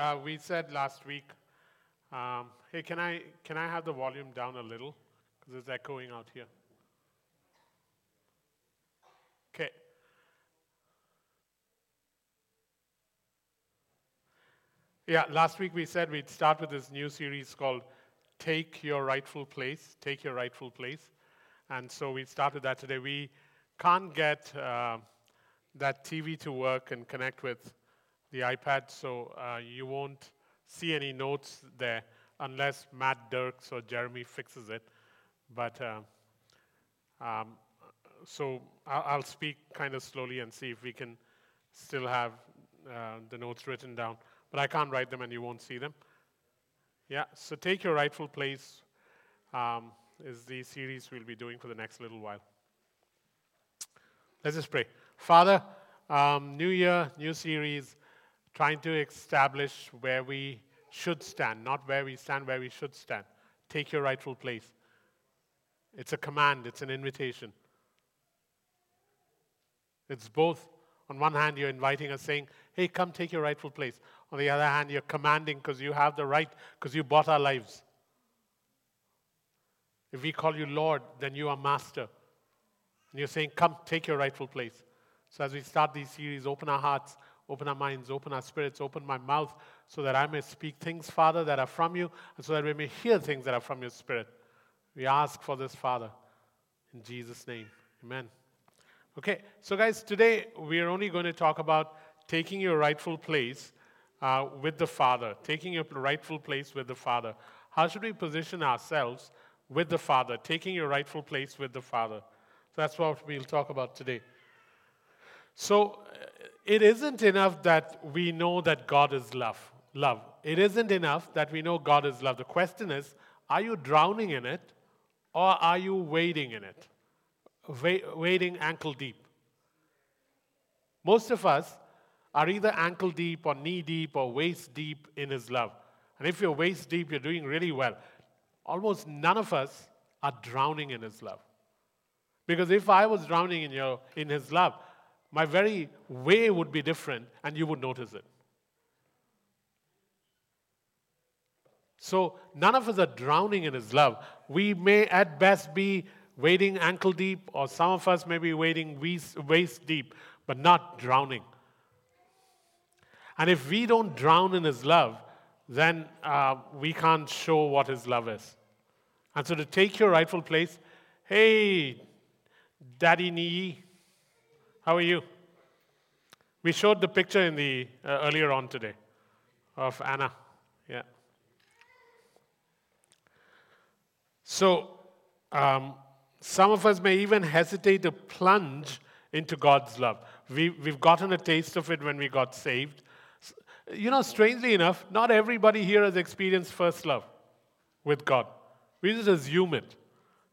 uh, we said last week, um, hey, can I, can I have the volume down a little? Because it's echoing out here. Okay. Yeah, last week we said we'd start with this new series called Take Your Rightful Place. Take Your Rightful Place. And so we started that today. We can't get uh, that TV to work and connect with the iPad, so uh, you won't see any notes there unless Matt Dirks or Jeremy fixes it. But uh, um, so I'll, speak kind of slowly and see if we can still have uh, the notes written down. But I can't write them and you won't see them. Yeah, so take your rightful place um, is the series we'll be doing for the next little while. Let's just pray. Father, um, new year, new series, trying to establish where we should stand, not where we stand, where we should stand. Take your rightful place. It's a command, it's an invitation. It's both. On one hand, you're inviting us, saying, Hey, come take your rightful place. On the other hand, you're commanding because you have the right, because you bought our lives. If we call you Lord, then you are master. And you're saying, Come, take your rightful place. So as we start these series, open our hearts, open our minds, open our spirits, open my mouth, so that I may speak things, Father, that are from you, and so that we may hear things that are from your Spirit. We ask for this, Father, in Jesus' name. Amen. Okay, so guys, today we are only going to talk about taking your rightful place uh, with the Father, taking your rightful place with the Father. How should we position ourselves with the Father, taking your rightful place with the Father? So that's what we'll talk about today. So uh, it isn't enough that we know that God is love. Love. It isn't enough that we know God is love. The question is, are you drowning in it or are you wading in it? Wading ankle deep. Most of us are either ankle deep or knee deep or waist deep in His love. And if you're waist deep, you're doing really well. Almost none of us are drowning in His love. Because if I was drowning in, your, in His love, my very way would be different and you would notice it. So none of us are drowning in His love. We may at best be wading ankle deep, or some of us may be wading waist deep, but not drowning. And if we don't drown in His love, then uh, we can't show what His love is. And so to take your rightful place, hey, Daddy Nee, how are you? We showed the picture in the uh, earlier on today of Anna. Yeah. So, um, some of us may even hesitate to plunge into God's love. We, we've gotten a taste of it when we got saved. You know, strangely enough, not everybody here has experienced first love with God. We just assume it,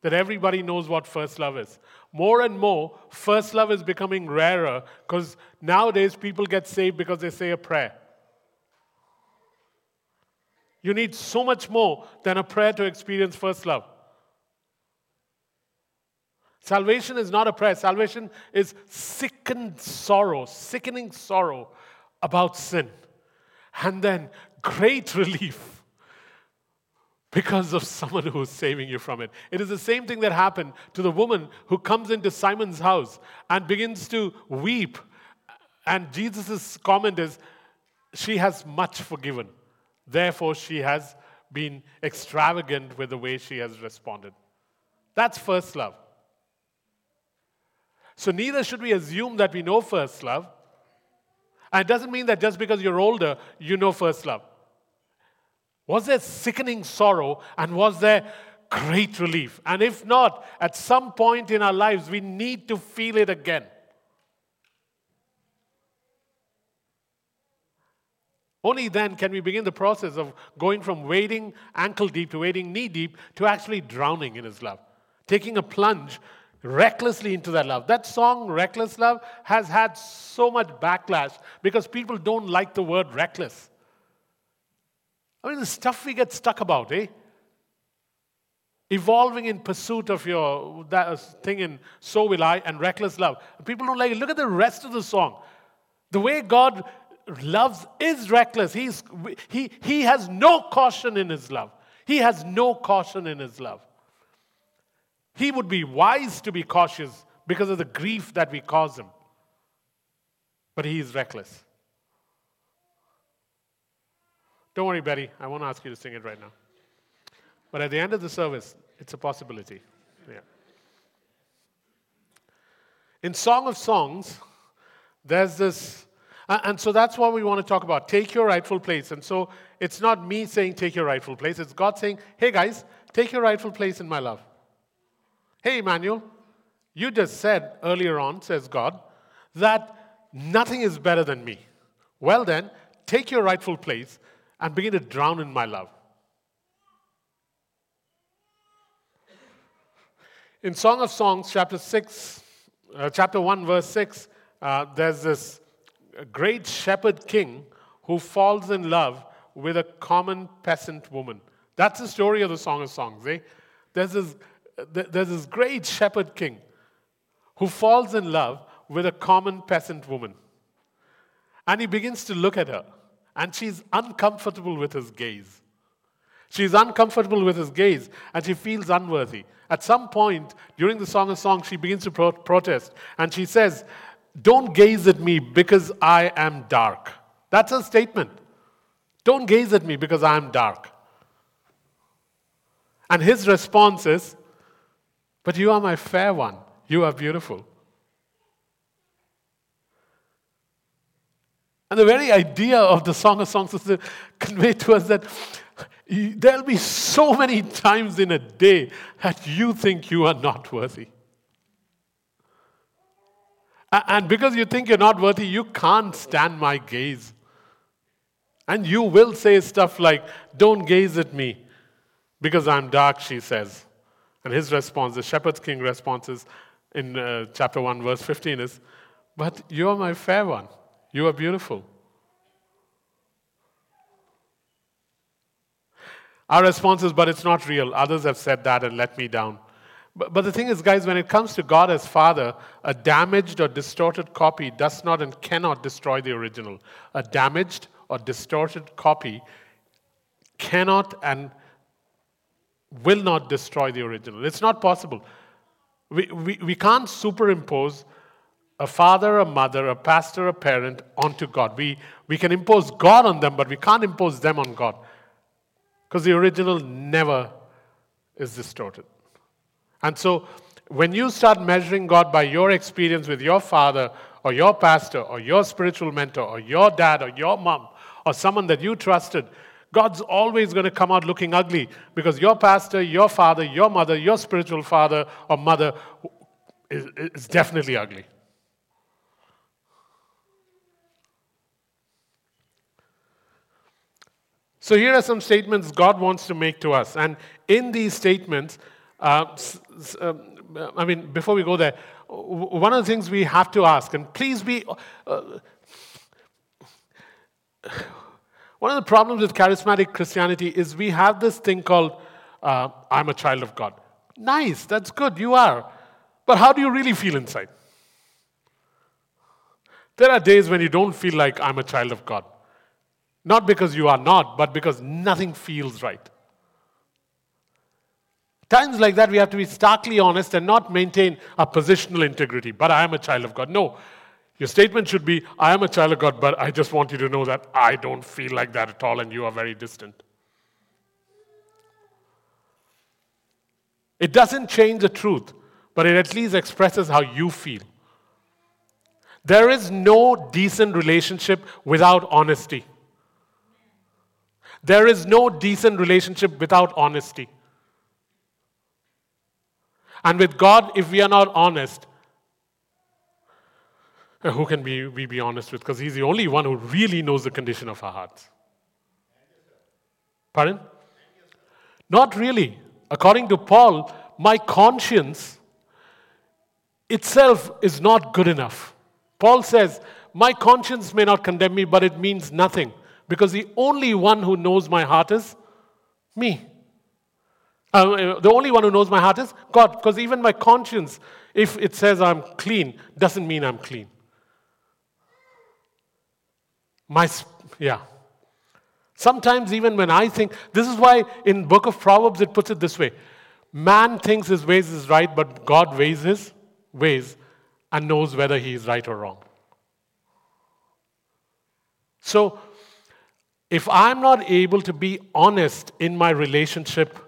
that everybody knows what first love is. More and more, first love is becoming rarer because nowadays people get saved because they say a prayer. You need so much more than a prayer to experience first love. Salvation is not a prayer. Salvation is sickened sorrow, sickening sorrow about sin. And then great relief because of someone who is saving you from it. It is the same thing that happened to the woman who comes into Simon's house and begins to weep. And Jesus' comment is, She has much forgiven. Therefore, she has been extravagant with the way she has responded. That's first love. So, neither should we assume that we know first love. And it doesn't mean that just because you're older, you know first love. Was there sickening sorrow and was there great relief? And if not, at some point in our lives, we need to feel it again. Only then can we begin the process of going from wading ankle deep to wading knee deep to actually drowning in His love, taking a plunge recklessly into that love. That song, Reckless Love, has had so much backlash because people don't like the word reckless. I mean, the stuff we get stuck about, eh? Evolving in pursuit of your that thing in So Will I and Reckless Love. People don't like it. Look at the rest of the song. The way God loves is reckless. He's, he, he has no caution in his love. He has no caution in his love. He would be wise to be cautious because of the grief that we cause him. But he is reckless. Don't worry, Betty. I won't ask you to sing it right now. But at the end of the service, it's a possibility. Yeah. In Song of Songs, there's this, and so that's what we want to talk about. Take your rightful place. And so it's not me saying, take your rightful place. It's God saying, hey guys, take your rightful place in my love. Hey, Emmanuel, you just said earlier on, says God, that nothing is better than me. Well, then, take your rightful place and begin to drown in my love. In Song of Songs, chapter 6, uh, chapter 1, verse 6, uh, there's this great shepherd king who falls in love with a common peasant woman. That's the story of the Song of Songs. Eh? There's, this, there's this great shepherd king who falls in love with a common peasant woman. And he begins to look at her, and she's uncomfortable with his gaze. She's uncomfortable with his gaze, and she feels unworthy. At some point during the Song of Songs, she begins to pro- protest, and she says, don't gaze at me because I am dark. That's a statement. Don't gaze at me because I am dark. And his response is, But you are my fair one. You are beautiful. And the very idea of the Song of Songs is to convey to us that there'll be so many times in a day that you think you are not worthy. And because you think you're not worthy, you can't stand my gaze. And you will say stuff like, Don't gaze at me because I'm dark, she says. And his response, the shepherd's king responses in uh, chapter 1, verse 15 is, But you are my fair one. You are beautiful. Our response is, But it's not real. Others have said that and let me down. But, but the thing is, guys, when it comes to God as Father, a damaged or distorted copy does not and cannot destroy the original. A damaged or distorted copy cannot and will not destroy the original. It's not possible. We, we, we can't superimpose a father, a mother, a pastor, a parent onto God. We, we can impose God on them, but we can't impose them on God. Because the original never is distorted. And so, when you start measuring God by your experience with your father or your pastor or your spiritual mentor or your dad or your mom or someone that you trusted, God's always going to come out looking ugly because your pastor, your father, your mother, your spiritual father or mother is, is definitely ugly. So, here are some statements God wants to make to us. And in these statements, uh, um, I mean, before we go there, one of the things we have to ask, and please be. Uh, one of the problems with charismatic Christianity is we have this thing called, uh, I'm a child of God. Nice, that's good, you are. But how do you really feel inside? There are days when you don't feel like I'm a child of God. Not because you are not, but because nothing feels right. Times like that, we have to be starkly honest and not maintain a positional integrity. But I am a child of God. No. Your statement should be, I am a child of God, but I just want you to know that I don't feel like that at all and you are very distant. It doesn't change the truth, but it at least expresses how you feel. There is no decent relationship without honesty. There is no decent relationship without honesty. And with God, if we are not honest, uh, who can we, we be honest with? Because He's the only one who really knows the condition of our hearts. Pardon? Not really. According to Paul, my conscience itself is not good enough. Paul says, My conscience may not condemn me, but it means nothing because the only one who knows my heart is me. Uh, the only one who knows my heart is God, because even my conscience, if it says I'm clean, doesn't mean I'm clean. My, yeah. Sometimes even when I think, this is why in book of Proverbs it puts it this way. Man thinks his ways is right, but God weighs his ways and knows whether he is right or wrong. So, if I'm not able to be honest in my relationship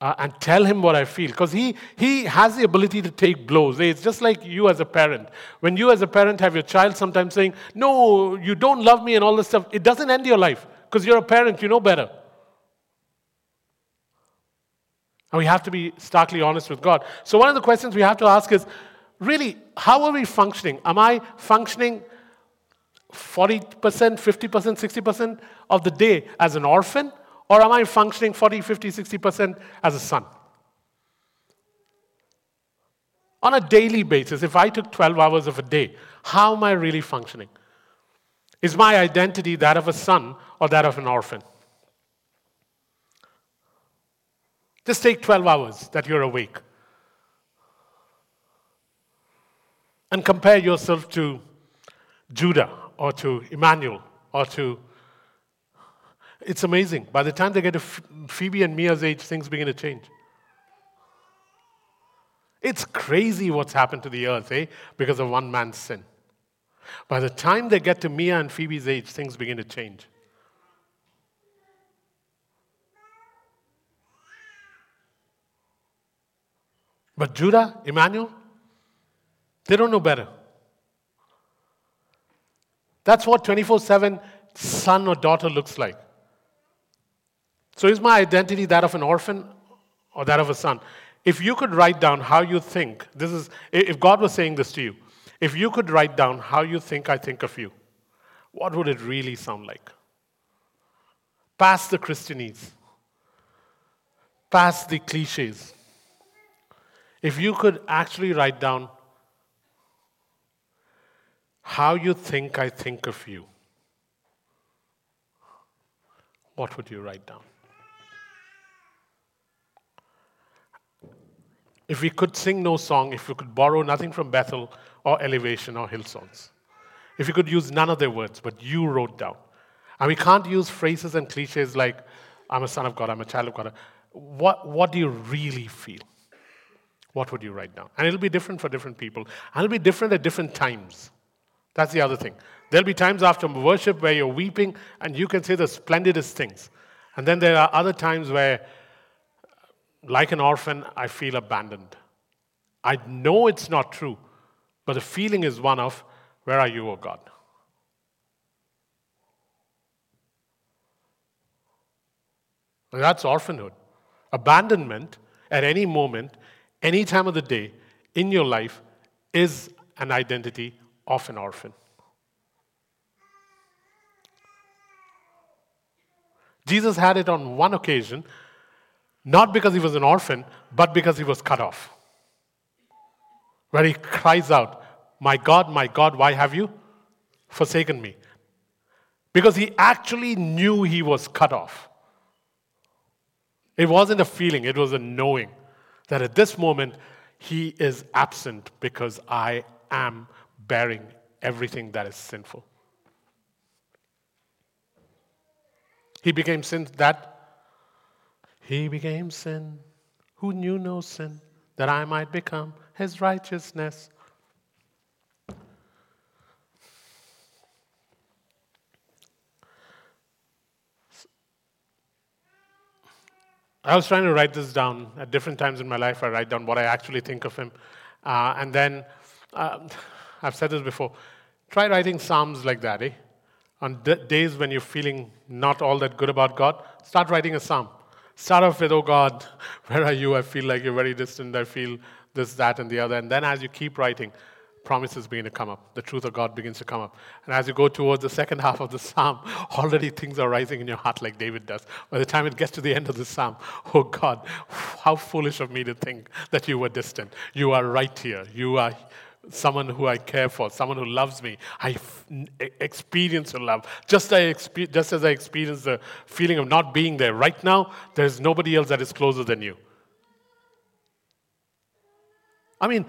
uh, and tell him what I feel, because he, he has the ability to take blows. It's just like you as a parent. When you as a parent have your child sometimes saying, No, you don't love me and all this stuff, it doesn't end your life because you're a parent, you know better. And we have to be starkly honest with God. So, one of the questions we have to ask is really, how are we functioning? Am I functioning 40%, 50%, 60% of the day as an orphan? Or am I functioning 40, 50, 60% as a son? On a daily basis, if I took 12 hours of a day, how am I really functioning? Is my identity that of a son or that of an orphan? Just take 12 hours that you're awake and compare yourself to Judah or to Emmanuel or to. It's amazing. By the time they get to Phoebe and Mia's age, things begin to change. It's crazy what's happened to the earth, eh? Because of one man's sin. By the time they get to Mia and Phoebe's age, things begin to change. But Judah, Emmanuel, they don't know better. That's what 24 7 son or daughter looks like. So, is my identity that of an orphan or that of a son? If you could write down how you think, this is, if God was saying this to you, if you could write down how you think I think of you, what would it really sound like? Past the Christianese, past the cliches. If you could actually write down how you think I think of you, what would you write down? If we could sing no song, if we could borrow nothing from Bethel or Elevation or Hillsongs, if we could use none of their words, but you wrote down, and we can't use phrases and cliches like, I'm a son of God, I'm a child of God. What, what do you really feel? what would you write down? And it'll be different for different people. And it'll be different at different times. That's the other thing. There'll be times after worship where you're weeping and you can say the splendidest things. And then there are other times where, like an orphan, I feel abandoned. I know it's not true, but the feeling is one of, Where are you, O God? That's orphanhood. Abandonment at any moment any time of the day in your life is an identity of an orphan. Jesus had it on one occasion, not because he was an orphan, but because he was cut off. Where he cries out, My God, my God, why have you forsaken me? Because he actually knew he was cut off. It wasn't a feeling, it was a knowing that at this moment he is absent because I am bearing everything that is sinful. He became sin that he became sin who knew no sin that I might become his righteousness. I was trying to write this down at different times in my life. I write down what I actually think of him. Uh, and then, uh, I've said this before try writing Psalms like that, eh? On d- days when you're feeling not all that good about God, start writing a Psalm. Start off with, Oh God, where are you? I feel like you're very distant. I feel this, that, and the other. And then as you keep writing, promises begin to come up. The truth of God begins to come up. And as you go towards the second half of the psalm, already things are rising in your heart like David does. By the time it gets to the end of the psalm, oh God, how foolish of me to think that you were distant. You are right here. You are someone who I care for, someone who loves me. I experience your love. Just, I just as I experience the feeling of not being there. Right now, there's nobody else that is closer than you. I mean,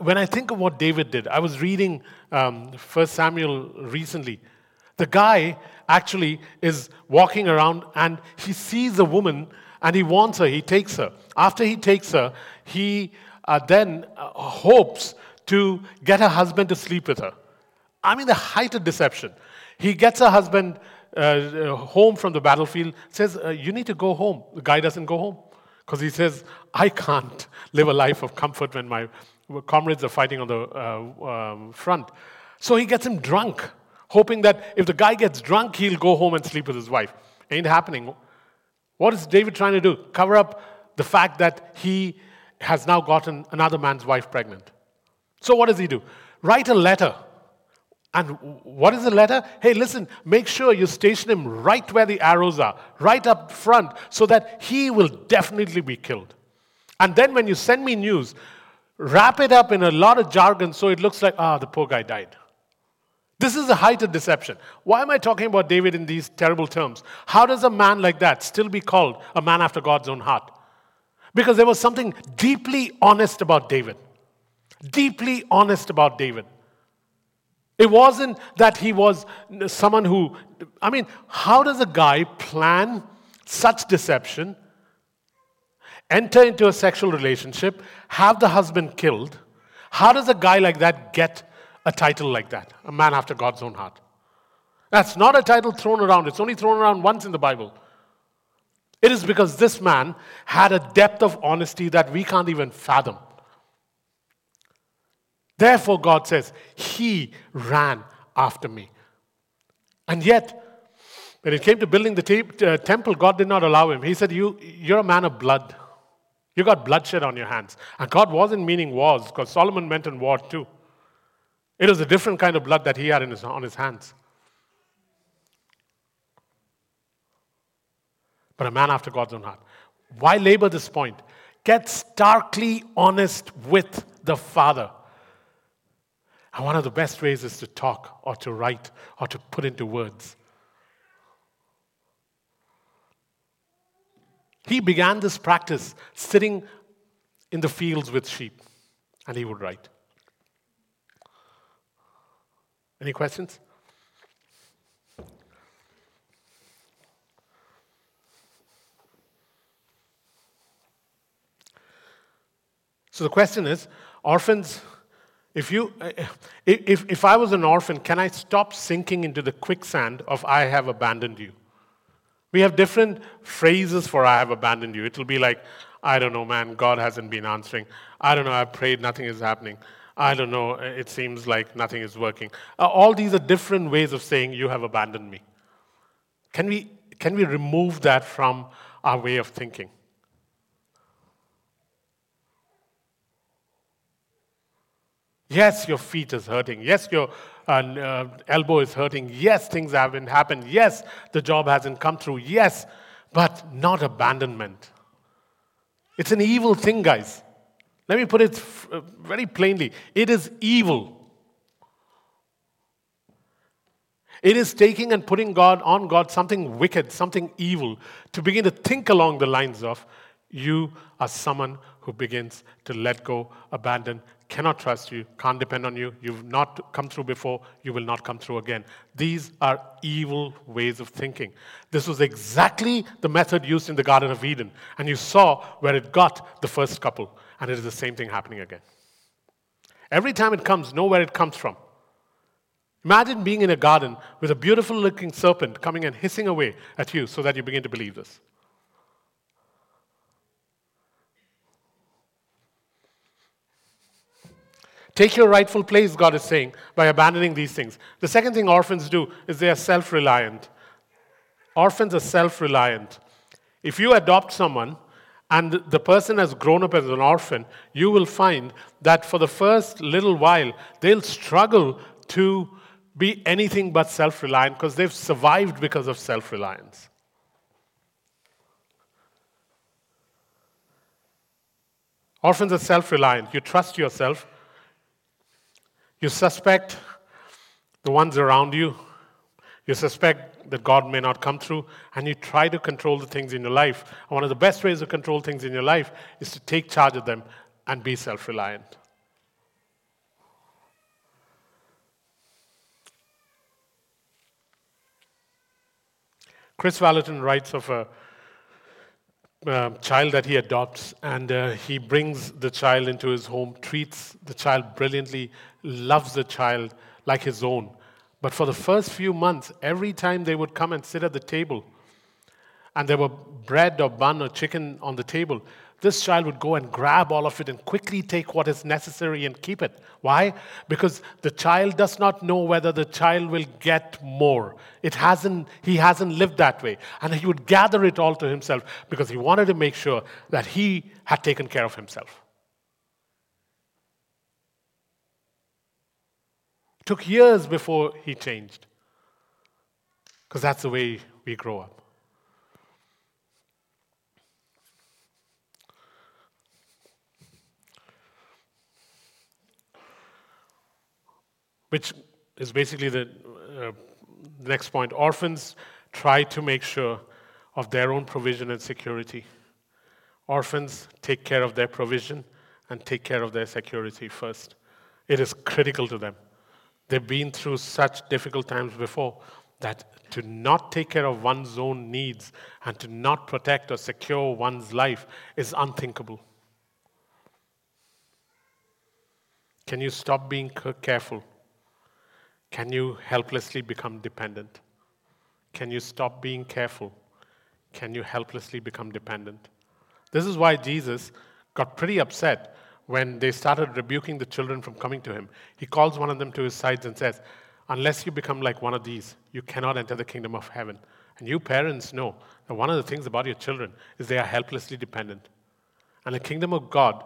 when I think of what David did, I was reading um, 1 Samuel recently. The guy actually is walking around and he sees a woman and he wants her, he takes her. After he takes her, he uh, then uh, hopes to get her husband to sleep with her. I mean, the height of deception. He gets her husband uh, uh home from the battlefield, says, uh, You need to go home. The guy doesn't go home because he says, I can't live a life of comfort when my comrades are fighting on the uh, um, front. So he gets him drunk, hoping that if the guy gets drunk, he'll go home and sleep with his wife. Ain't happening. What is David trying to do? Cover up the fact that he has now gotten another man's wife pregnant. So what does he do? Write a letter. And what is the letter? Hey, listen, make sure you station him right where the arrows are, right up front, so that he will definitely be killed. And then when you send me news, wrap it up in a lot of jargon so it looks like, ah, the poor guy died. This is the height of deception. Why am I talking about David in these terrible terms? How does a man like that still be called a man after God's own heart? Because there was something deeply honest about David. Deeply honest about David. It wasn't that he was someone who, I mean, how does a guy plan such deception, enter into a sexual relationship, have the husband killed? How does a guy like that get a title like that, a man after God's own heart. That's not a title thrown around, it's only thrown around once in the Bible. It is because this man had a depth of honesty that we can't even fathom. Therefore, God says, He ran after me. And yet, when it came to building the uh, temple, God did not allow him. He said, you, You're a man of blood. You got bloodshed on your hands. And God wasn't meaning wars, because Solomon went in war too. It was a different kind of blood that he had his, on his hands. But a man after God's own heart. Why labor this point? Get starkly honest with the Father. And one of the best ways is to talk or to write or to put into words. He began this practice sitting in the fields with sheep, and he would write. Any questions? So the question is orphans, if, you, if, if I was an orphan, can I stop sinking into the quicksand of I have abandoned you? We have different phrases for I have abandoned you. It'll be like, I don't know, man, God hasn't been answering. I don't know, I've prayed, nothing is happening. I don't know, it seems like nothing is working. Uh, all these are different ways of saying, You have abandoned me. Can we, can we remove that from our way of thinking? Yes, your feet is hurting. Yes, your uh, uh, elbow is hurting. Yes, things haven't happened. Yes, the job hasn't come through. Yes, but not abandonment. It's an evil thing, guys. Let me put it uh, very plainly it is evil. It is taking and putting God on God something wicked, something evil, to begin to think along the lines of you are someone who begins to let go, abandon, cannot trust you, can't depend on you, you've not come through before, you will not come through again. These are evil ways of thinking. This was exactly the method used in the Garden of Eden, and you saw where it got the first couple. And it is the same thing happening again. Every time it comes, know where it comes from. Imagine being in a garden with a beautiful looking serpent coming and hissing away at you so that you begin to believe this. Take your rightful place, God is saying, by abandoning these things. The second thing orphans do is they are self reliant. Orphans are self reliant. If you adopt someone and the person has grown up as an orphan, you will find that for the first little while, they'll struggle to be anything but self reliant because they've survived because of self reliance. Orphans are self reliant. You trust yourself, you suspect the ones around you, you suspect that God may not come through, and you try to control the things in your life. And one of the best ways to control things in your life is to take charge of them and be self reliant. Chris Vallotton writes of a uh, child that he adopts, and uh, he brings the child into his home, treats the child brilliantly, loves the child like his own. But for the first few months, every time they would come and sit at the table, and there were bread or bun or chicken on the table, this child would go and grab all of it and quickly take what is necessary and keep it. Why? Because the child does not know whether the child will get more. It hasn't, he hasn't lived that way. And he would gather it all to himself because he wanted to make sure that he had taken care of himself. Took years before he changed because that's the way we grow up. which is basically the uh, next point. Orphans try to make sure of their own provision and security. Orphans take care of their provision and take care of their security first. It is critical to them. They've been through such difficult times before that to not take care of one's own needs and to not protect or secure one's life is unthinkable. Can you stop being careful can you helplessly become dependent? Can you stop being careful? Can you helplessly become dependent? This is why Jesus got pretty upset when they started rebuking the children from coming to him. He calls one of them to his sides and says, Unless you become like one of these, you cannot enter the kingdom of heaven. And you parents know that one of the things about your children is they are helplessly dependent. And the kingdom of God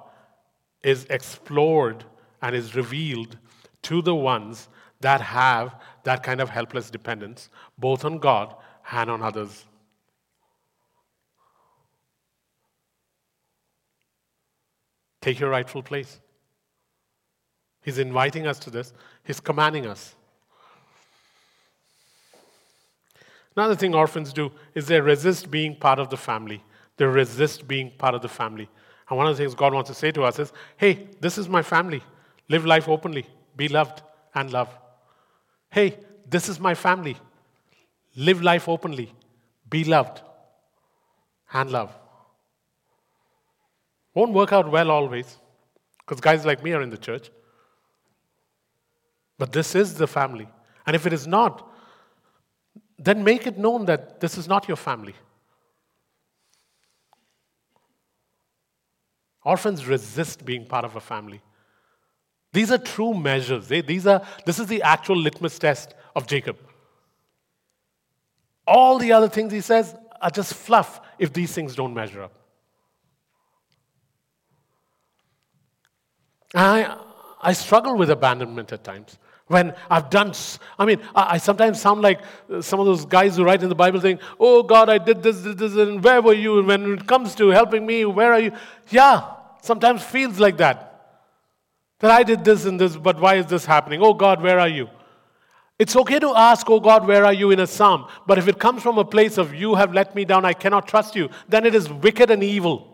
is explored and is revealed to the ones that have that kind of helpless dependence, both on God and on others. Take your rightful place. He's inviting us to this, He's commanding us. Another thing orphans do is they resist being part of the family. They resist being part of the family. And one of the things God wants to say to us is hey, this is my family. Live life openly, be loved, and love hey, this is my family. Live life openly. Be loved. And love. Won't work out well always, because guys like me are in the church. But this is the family. And if it is not, then make it known that this is not your family. Orphans resist being part of a family. These are true measures. These are, this is the actual litmus test of Jacob. All the other things he says are just fluff if these things don't measure up. I, I struggle with abandonment at times. When I've done, I mean, I, I sometimes sound like uh, some of those guys who write in the Bible saying, Oh God, I did this, this, this, and where were you? When it comes to helping me, where are you? Yeah, sometimes feels like that. That I did this and this, but why is this happening? Oh God, where are you? It's okay to ask, Oh God, where are you in a psalm, but if it comes from a place of you have let me down, I cannot trust you, then it is wicked and evil.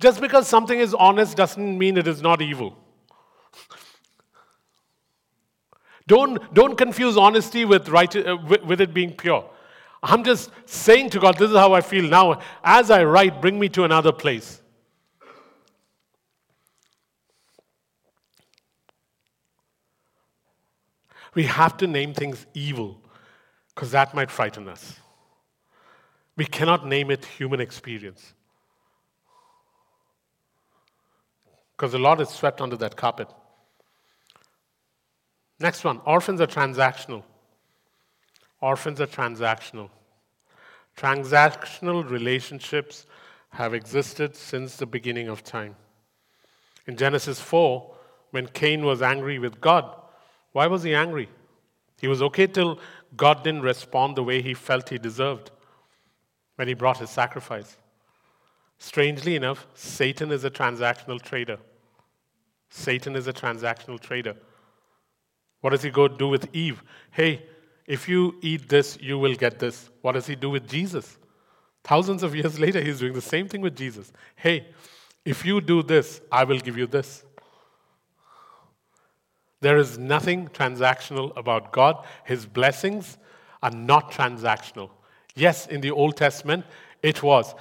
Just because something is honest doesn't mean it is not evil. Don't, don't confuse honesty with, right, uh, with, with it being pure. I'm just saying to God, this is how I feel now. As I write, bring me to another place. We have to name things evil because that might frighten us. We cannot name it human experience because the Lord is swept under that carpet. Next one orphans are transactional. Orphans are transactional. Transactional relationships have existed since the beginning of time. In Genesis 4, when Cain was angry with God, why was he angry? He was okay till God didn't respond the way he felt he deserved when he brought his sacrifice. Strangely enough, Satan is a transactional trader. Satan is a transactional trader. What does he go do with Eve? Hey, if you eat this, you will get this. What does he do with Jesus? Thousands of years later, he's doing the same thing with Jesus. Hey, if you do this, I will give you this. There is nothing transactional about God. His blessings are not transactional. Yes, in the Old Testament, it was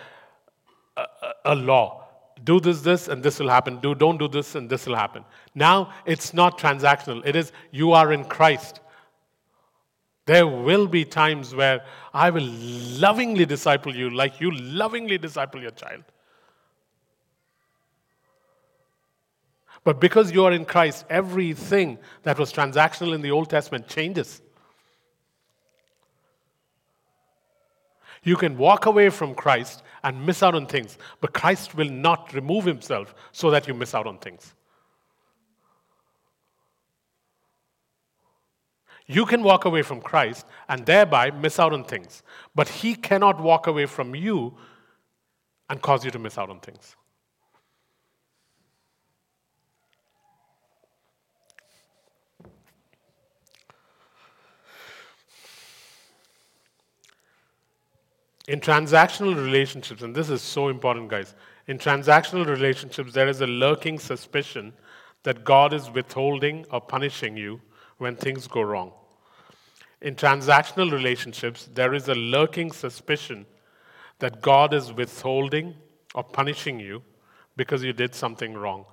a, a, a law. Do this, this, and this will happen. Do, don't do this, and this will happen. Now, it's not transactional. It is you are in Christ. There will be times where I will lovingly disciple you like you lovingly disciple your child. But because you are in Christ, everything that was transactional in the Old Testament changes. You can walk away from Christ and miss out on things, but Christ will not remove himself so that you miss out on things. You can walk away from Christ and thereby miss out on things, but he cannot walk away from you and cause you to miss out on things. In transactional relationships, and this is so important, guys, in transactional relationships, there is a lurking suspicion that God is withholding or punishing you when things go wrong. In transactional relationships, there is a lurking suspicion that God is withholding or punishing you because you did something wrong.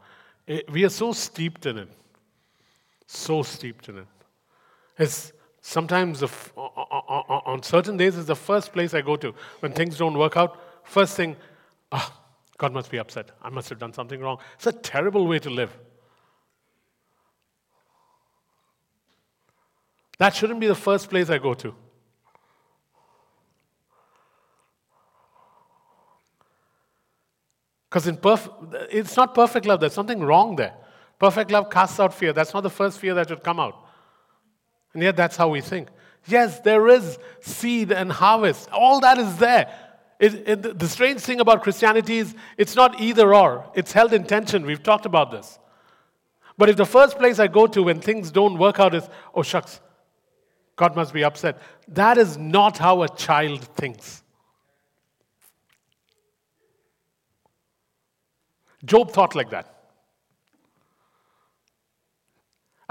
It, we are so steeped in it. So steeped in it. It's, Sometimes, on certain days, it's the first place I go to. When things don't work out, first thing, oh, God must be upset. I must have done something wrong. It's a terrible way to live. That shouldn't be the first place I go to. Because perf- it's not perfect love, there's something wrong there. Perfect love casts out fear. That's not the first fear that should come out. And yet, that's how we think. Yes, there is seed and harvest. All that is there. It, it, the strange thing about Christianity is it's not either or, it's held in tension. We've talked about this. But if the first place I go to when things don't work out is, oh, shucks, God must be upset, that is not how a child thinks. Job thought like that.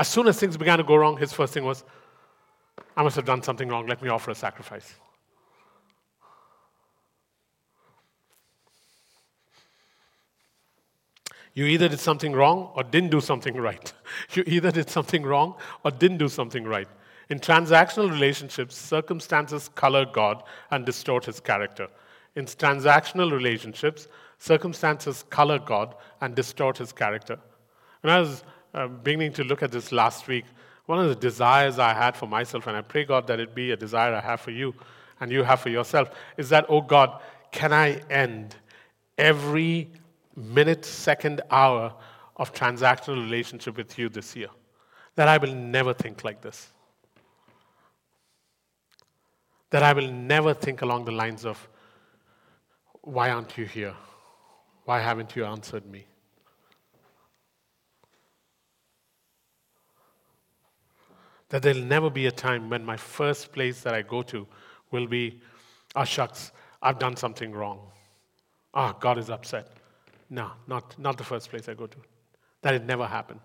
As soon as things began to go wrong, his first thing was, I must have done something wrong. Let me offer a sacrifice. You either did something wrong or didn't do something right. You either did something wrong or didn't do something right. In transactional relationships, circumstances color God and distort his character. In transactional relationships, circumstances color God and distort his character. And I was uh, beginning to look at this last week, one of the desires I had for myself, and I pray, God, that it be a desire I have for you and you have for yourself, is that, oh God, can I end every minute, second, hour of transactional relationship with you this year? That I will never think like this. That I will never think along the lines of, why aren't you here? Why haven't you answered me? That there'll never be a time when my first place that I go to will be, ah, oh, shucks, I've done something wrong. Ah, oh, God is upset. No, not, not the first place I go to. That it never happened.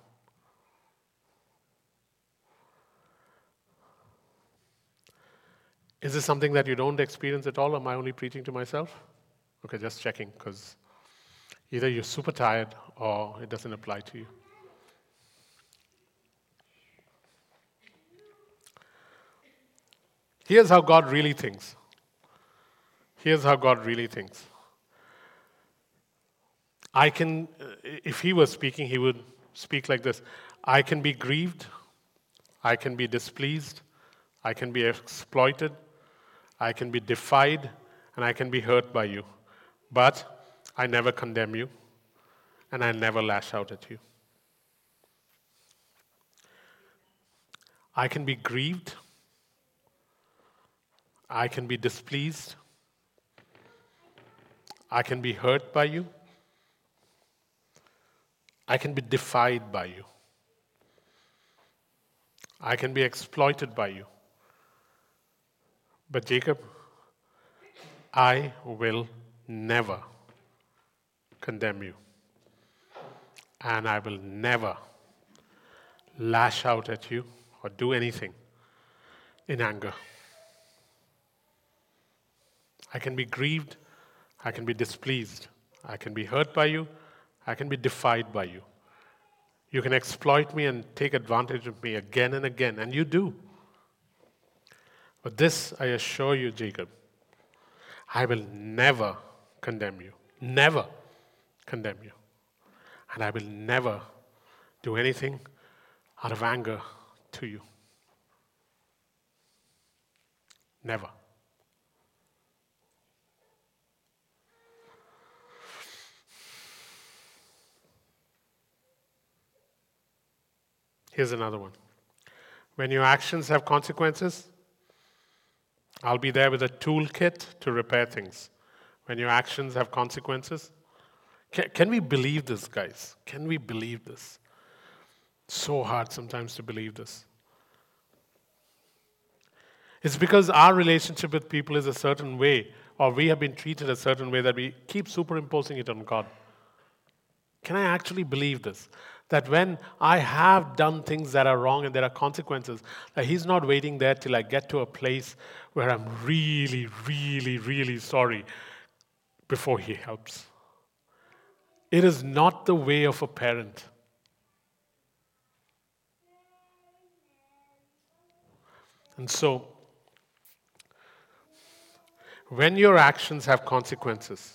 Is this something that you don't experience at all? Am I only preaching to myself? Okay, just checking, because either you're super tired or it doesn't apply to you. Here's how God really thinks. Here's how God really thinks. I can, uh, if he was speaking, he would speak like this I can be grieved, I can be displeased, I can be exploited, I can be defied, and I can be hurt by you. But I never condemn you, and I never lash out at you. I can be grieved, I can be displeased. I can be hurt by you. I can be defied by you. I can be exploited by you. But, Jacob, I will never condemn you. And I will never lash out at you or do anything in anger. I can be grieved. I can be displeased. I can be hurt by you. I can be defied by you. You can exploit me and take advantage of me again and again, and you do. But this I assure you, Jacob, I will never condemn you. Never condemn you. And I will never do anything out of anger to you. Never. Here's another one. When your actions have consequences, I'll be there with a toolkit to repair things. When your actions have consequences, can, can we believe this, guys? Can we believe this? So hard sometimes to believe this. It's because our relationship with people is a certain way, or we have been treated a certain way that we keep superimposing it on God. Can I actually believe this? That when I have done things that are wrong and there are consequences, that He's not waiting there till I get to a place where I'm really, really, really sorry before He helps. It is not the way of a parent. And so, when your actions have consequences,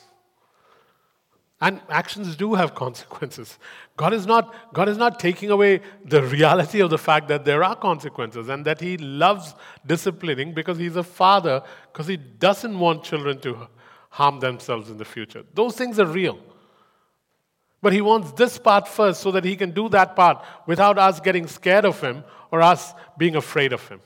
and actions do have consequences. God is, not, God is not taking away the reality of the fact that there are consequences and that He loves disciplining because He's a father, because He doesn't want children to harm themselves in the future. Those things are real. But He wants this part first so that He can do that part without us getting scared of Him or us being afraid of Him.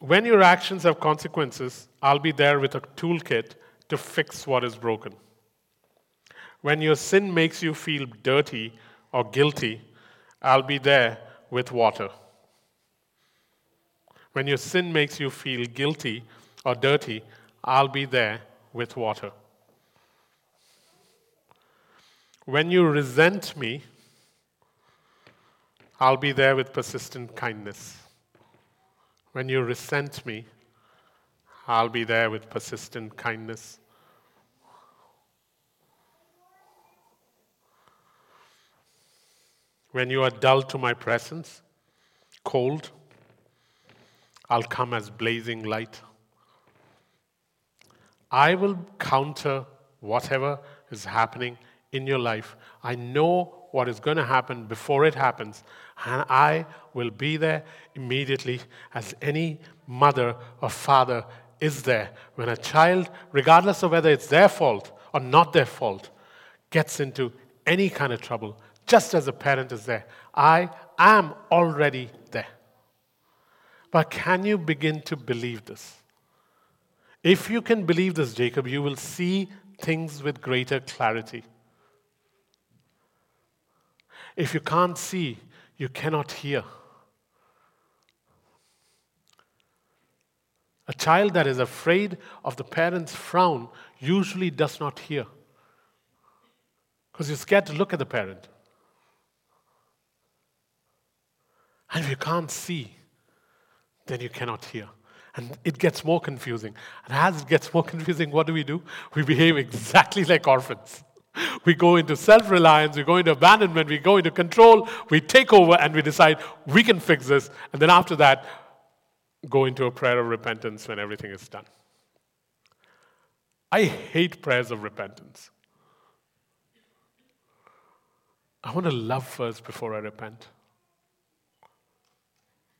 When your actions have consequences, I'll be there with a toolkit to fix what is broken. When your sin makes you feel dirty or guilty, I'll be there with water. When your sin makes you feel guilty or dirty, I'll be there with water. When you resent me, I'll be there with persistent kindness. When you resent me, I'll be there with persistent kindness. When you are dull to my presence, cold, I'll come as blazing light. I will counter whatever is happening in your life. I know what is going to happen before it happens. And I will be there immediately, as any mother or father is there. When a child, regardless of whether it's their fault or not their fault, gets into any kind of trouble, just as a parent is there, I am already there. But can you begin to believe this? If you can believe this, Jacob, you will see things with greater clarity. If you can't see, you cannot hear. A child that is afraid of the parent's frown usually does not hear because you're scared to look at the parent. And if you can't see, then you cannot hear. And it gets more confusing. And as it gets more confusing, what do we do? We behave exactly like orphans. We go into self reliance, we go into abandonment, we go into control, we take over, and we decide we can fix this. And then after that, go into a prayer of repentance when everything is done. I hate prayers of repentance. I want to love first before I repent.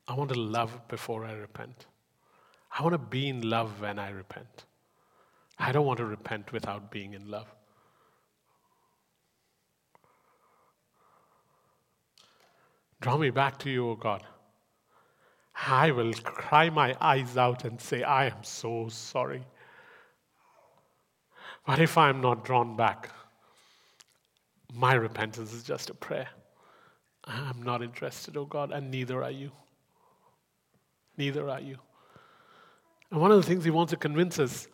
I want to love before I repent. I want to be in love when I repent. I don't want to repent without being in love. Draw me back to you, O God. I will cry my eyes out and say, I am so sorry. But if I am not drawn back, my repentance is just a prayer. I'm not interested, oh God, and neither are you. Neither are you. And one of the things he wants to convince us,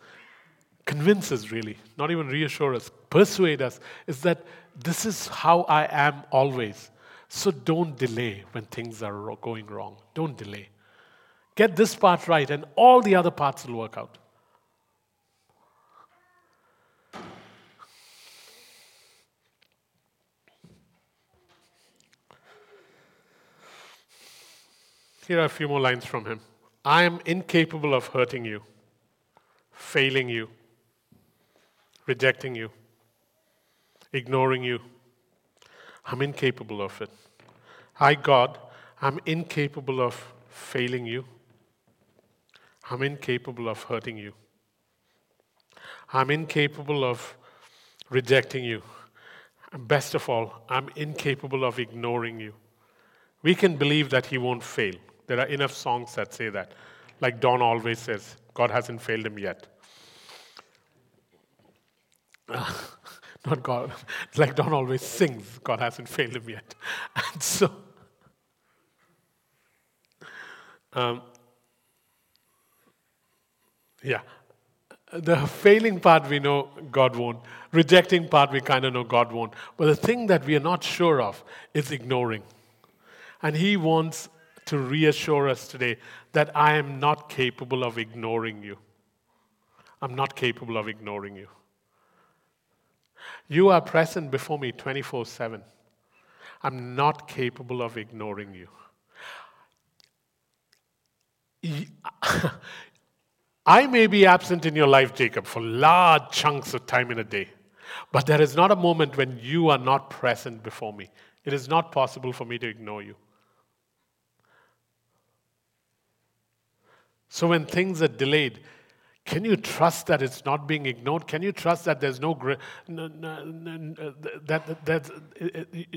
convince us really, not even reassure us, persuade us, is that this is how I am always. So don't delay when things are going wrong. Don't delay. Get this part right, and all the other parts will work out. Here are a few more lines from him. I am incapable of hurting you, failing you, rejecting you, ignoring you. I'm incapable of it. I, God, I'm incapable of failing you. I'm incapable of hurting you. I'm incapable of rejecting you. And best of all, I'm incapable of ignoring you. We can believe that He won't fail. There are enough songs that say that. Like Don always says, God hasn't failed him yet. Ah. Not God. Like Don always sings, God hasn't failed him yet. And so, um, yeah. The failing part we know God won't. Rejecting part we kind of know God won't. But the thing that we are not sure of is ignoring. And He wants to reassure us today that I am not capable of ignoring you. I'm not capable of ignoring you. You are present before me 24 7. I'm not capable of ignoring you. I may be absent in your life, Jacob, for large chunks of time in a day, but there is not a moment when you are not present before me. It is not possible for me to ignore you. So when things are delayed, can you trust that it's not being ignored? Can you trust that there's no, uh, that, that,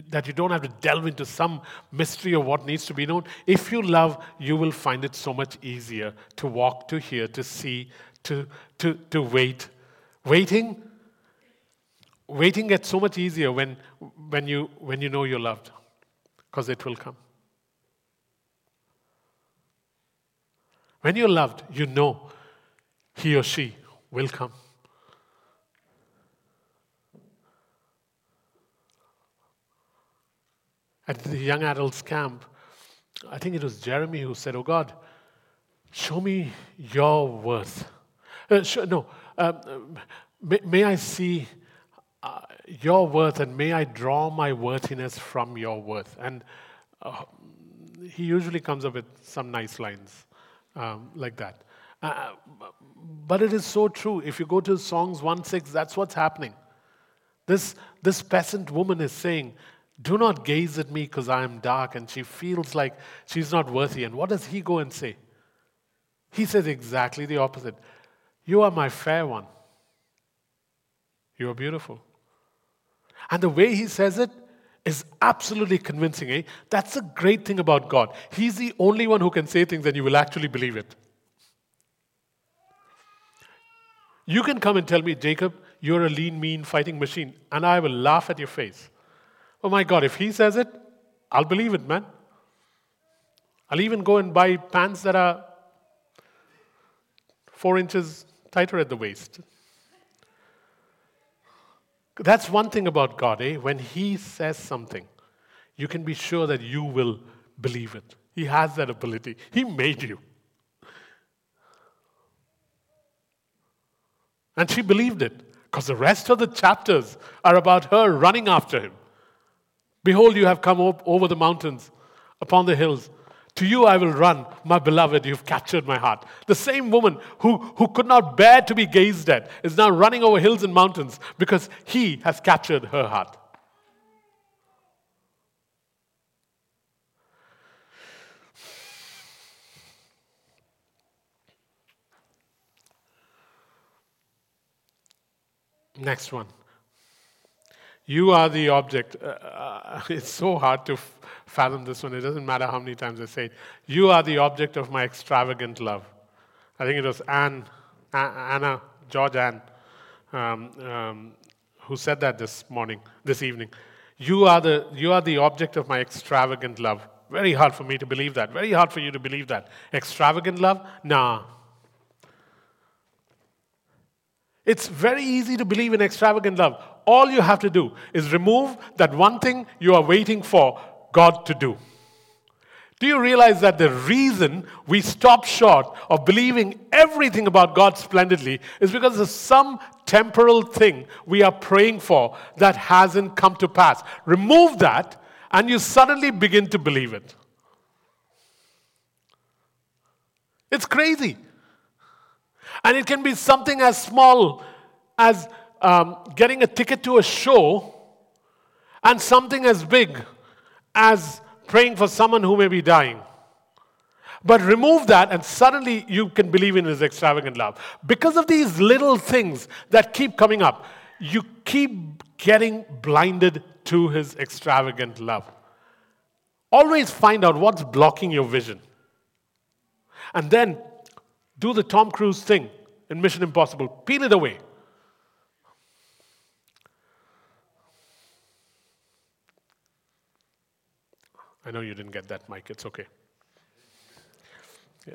that you don't have to delve into some mystery of what needs to be known? If you love, you will find it so much easier to walk, to hear, to see, to, to, to wait. Waiting, waiting gets so much easier when, when, you, when you know you're loved, because it will come. When you're loved, you know he or she will come. At the young adults camp, I think it was Jeremy who said, Oh God, show me your worth. Uh, sh- no, um, may, may, I see uh, your worth and may I draw my worthiness from your worth. And uh, he usually comes up with some nice lines um, like that. Uh, but it is so true. If you go to Songs 1 6, that's what's happening. This, this peasant woman is saying, Do not gaze at me because I am dark, and she feels like she's not worthy. And what does he go and say? He says exactly the opposite You are my fair one. You are beautiful. And the way he says it is absolutely convincing. Eh? That's the great thing about God. He's the only one who can say things and you will actually believe it. You can come and tell me, Jacob, you're a lean, mean fighting machine, and I will laugh at your face. Oh my God, if he says it, I'll believe it, man. I'll even go and buy pants that are four inches tighter at the waist. That's one thing about God, eh? When He says something, you can be sure that you will believe it. He has that ability. He made you. And she believed it because the rest of the chapters are about her running after him. Behold, you have come over the mountains, upon the hills. To you I will run, my beloved, you've captured my heart. The same woman who, who could not bear to be gazed at is now running over hills and mountains because he has captured her heart. Next one. You are the object. Uh, uh, it's so hard to f- fathom this one. It doesn't matter how many times I say it. You are the object of my extravagant love. I think it was Anne, Anna, George Ann, um, um, who said that this morning, this evening. You are, the, you are the object of my extravagant love. Very hard for me to believe that. Very hard for you to believe that. Extravagant love? Nah. It's very easy to believe in extravagant love. All you have to do is remove that one thing you are waiting for God to do. Do you realize that the reason we stop short of believing everything about God splendidly is because of some temporal thing we are praying for that hasn't come to pass? Remove that, and you suddenly begin to believe it. It's crazy. And it can be something as small as um, getting a ticket to a show, and something as big as praying for someone who may be dying. But remove that, and suddenly you can believe in His extravagant love. Because of these little things that keep coming up, you keep getting blinded to His extravagant love. Always find out what's blocking your vision. And then do the Tom Cruise thing in Mission Impossible peel it away. I know you didn't get that, Mike. It's okay. Yeah.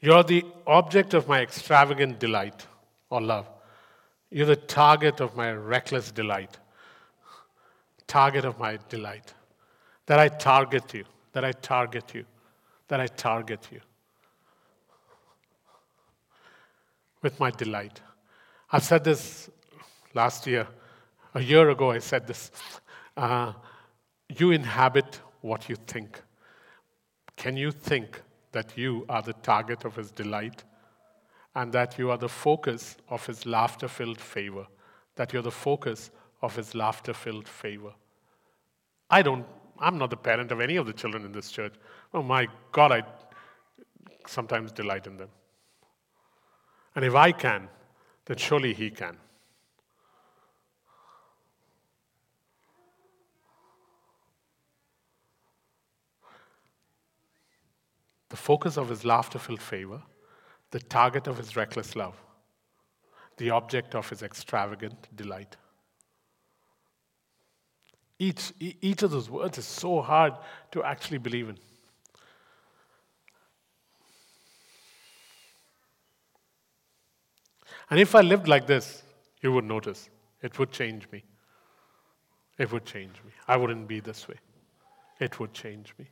You're the object of my extravagant delight or love. You're the target of my reckless delight. Target of my delight. That I target you, that I target you, that I target you with my delight. I've said this last year. A year ago, I said this. Uh, you inhabit what you think. Can you think that you are the target of his delight and that you are the focus of his laughter filled favor? That you're the focus of his laughter filled favor? I don't, I'm not the parent of any of the children in this church. Oh my God, I sometimes delight in them. And if I can, then surely he can. The focus of his laughter filled favor, the target of his reckless love, the object of his extravagant delight. Each, each of those words is so hard to actually believe in. And if I lived like this, you would notice it would change me. It would change me. I wouldn't be this way. It would change me.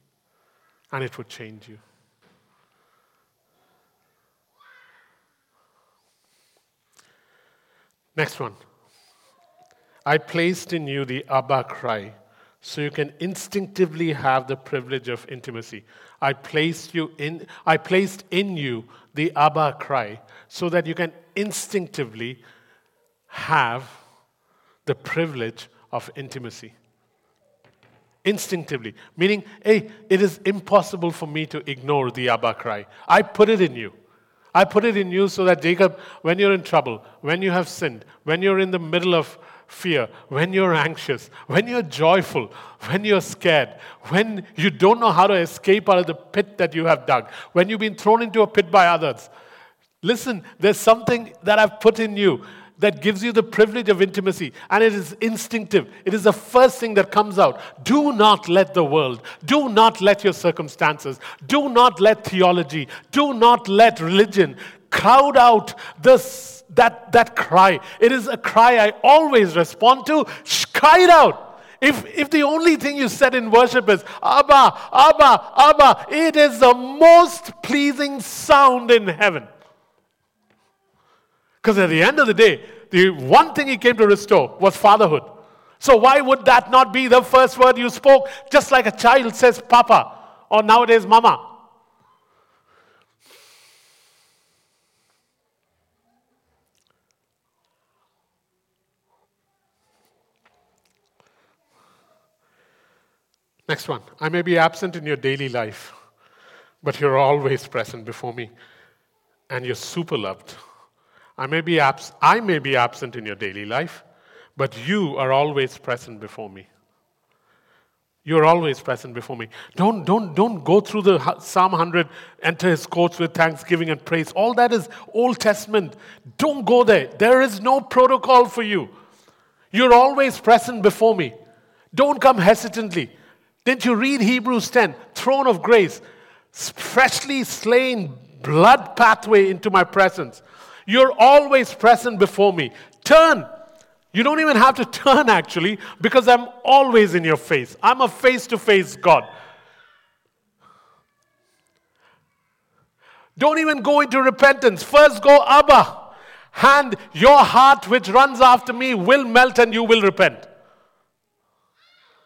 And it would change you. Next one. I placed in you the Abba cry so you can instinctively have the privilege of intimacy. I placed you in I placed in you the Abba cry so that you can instinctively have the privilege of intimacy. Instinctively, meaning, hey, it is impossible for me to ignore the Abba cry. I put it in you. I put it in you so that, Jacob, when you're in trouble, when you have sinned, when you're in the middle of fear, when you're anxious, when you're joyful, when you're scared, when you don't know how to escape out of the pit that you have dug, when you've been thrown into a pit by others. Listen, there's something that I've put in you that gives you the privilege of intimacy, and it is instinctive. It is the first thing that comes out. Do not let the world, do not let your circumstances, do not let theology, do not let religion crowd out this that, that cry. It is a cry I always respond to. Shh, cry it out. If, if the only thing you said in worship is Abba, Abba, Abba, it is the most pleasing sound in heaven. Because at the end of the day, the one thing he came to restore was fatherhood. So why would that not be the first word you spoke? Just like a child says papa or nowadays mama. Next one. I may be absent in your daily life, but you're always present before me, and you're super loved. I may be, abs- I may be absent in your daily life, but you are always present before me. You're always present before me. Don't, don't, don't go through the Psalm 100, enter his courts with thanksgiving and praise. All that is Old Testament. Don't go there. There is no protocol for you. You're always present before me. Don't come hesitantly. Didn't you read Hebrews 10? Throne of grace, freshly slain blood pathway into my presence. You're always present before me. Turn, You don't even have to turn actually because I'm always in your face. I'm a face to face God. Don't even go into repentance. First go, Abba. And your heart, which runs after me, will melt and you will repent.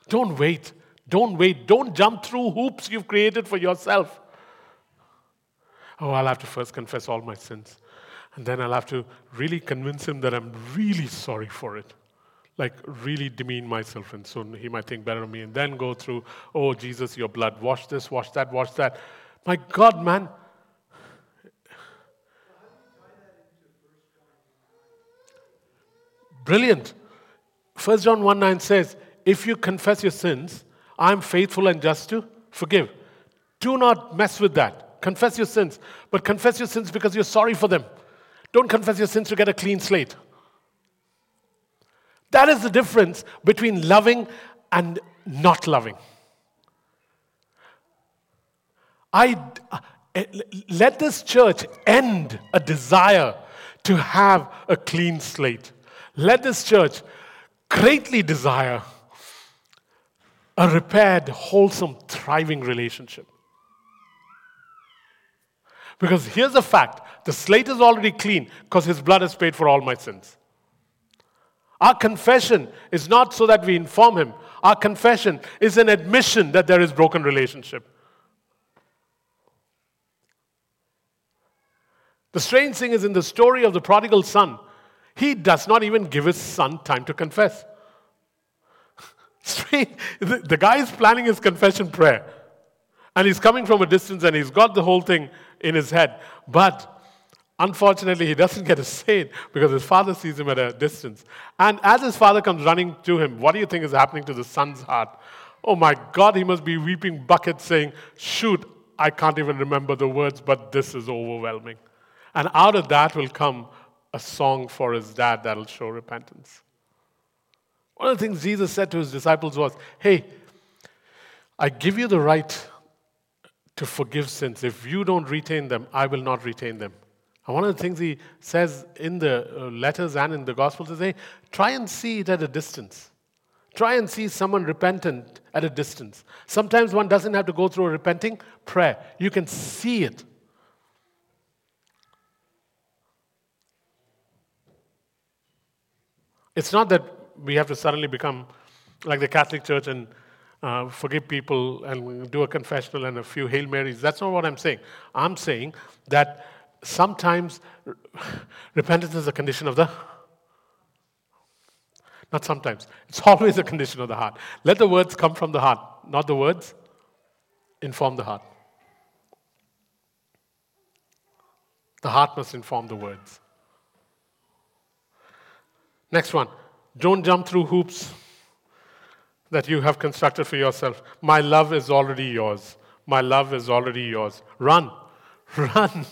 Don't wait. Don't wait. Don't jump through hoops you've created for yourself. Oh, I'll have to first confess all my sins. And then I'll have to really convince him that I'm really sorry for it. Like, really demean myself, and soon he might think better of me. And then go through, oh, Jesus, your blood, wash this, wash that, wash that. My God, man. Brilliant. 1 John 1 9 says, If you confess your sins, I'm faithful and just to forgive. Do not mess with that. Confess your sins, but confess your sins because you're sorry for them. Don't confess your sins to get a clean slate. That is the difference between loving and not loving. I uh, let this church end a desire to have a clean slate. Let this church greatly desire a repaired, wholesome, thriving relationship. Because here's the fact the slate is already clean because his blood has paid for all my sins. Our confession is not so that we inform him, our confession is an admission that there is broken relationship. The strange thing is in the story of the prodigal son, he does not even give his son time to confess. Strange. The guy is planning his confession prayer. And he's coming from a distance and he's got the whole thing in his head. But unfortunately, he doesn't get to say it because his father sees him at a distance. And as his father comes running to him, what do you think is happening to the son's heart? Oh my God, he must be weeping buckets saying, Shoot, I can't even remember the words, but this is overwhelming. And out of that will come a song for his dad that'll show repentance. One of the things Jesus said to his disciples was, Hey, I give you the right to forgive sins. If you don't retain them, I will not retain them. And one of the things he says in the uh, letters and in the Gospels is, hey, try and see it at a distance. Try and see someone repentant at a distance. Sometimes one doesn't have to go through a repenting prayer, you can see it. It's not that we have to suddenly become like the Catholic Church and uh, forgive people and do a confessional and a few Hail Marys. That's not what I'm saying. I'm saying that sometimes repentance is a condition of the not sometimes. It's always a condition of the heart. Let the words come from the heart, not the words inform the heart. The heart must inform the words. Next one. Don't jump through hoops that you have constructed for yourself. My love is already yours. My love is already yours. Run. Run.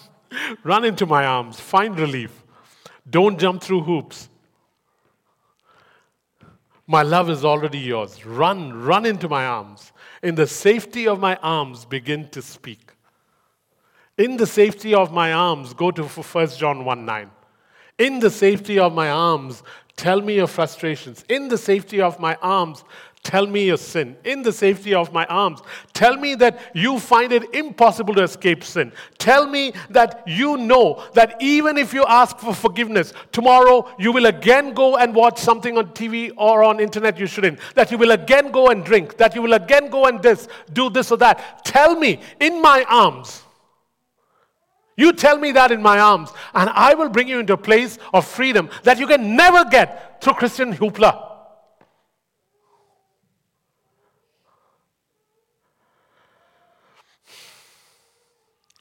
Run into my arms. Find relief. Don't jump through hoops. My love is already yours. Run, run into my arms. In the safety of my arms, begin to speak. In the safety of my arms, go to 1 John 1 9. In the safety of my arms, Tell me your frustrations. In the safety of my arms, tell me your sin. In the safety of my arms, tell me that you find it impossible to escape sin. Tell me that you know that even if you ask for forgiveness, tomorrow you will again go and watch something on TV or on internet you shouldn't. That you will again go and drink. That you will again go and this, do this or that. Tell me in my arms you tell me that in my arms, and I will bring you into a place of freedom that you can never get through Christian hoopla.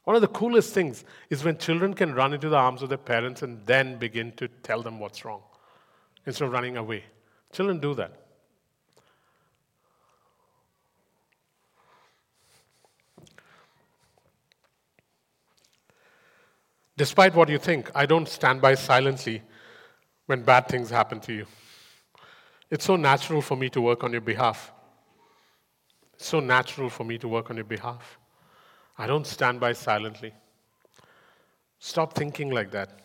One of the coolest things is when children can run into the arms of their parents and then begin to tell them what's wrong instead of running away. Children do that. Despite what you think, I don't stand by silently when bad things happen to you. It's so natural for me to work on your behalf. It's so natural for me to work on your behalf. I don't stand by silently. Stop thinking like that.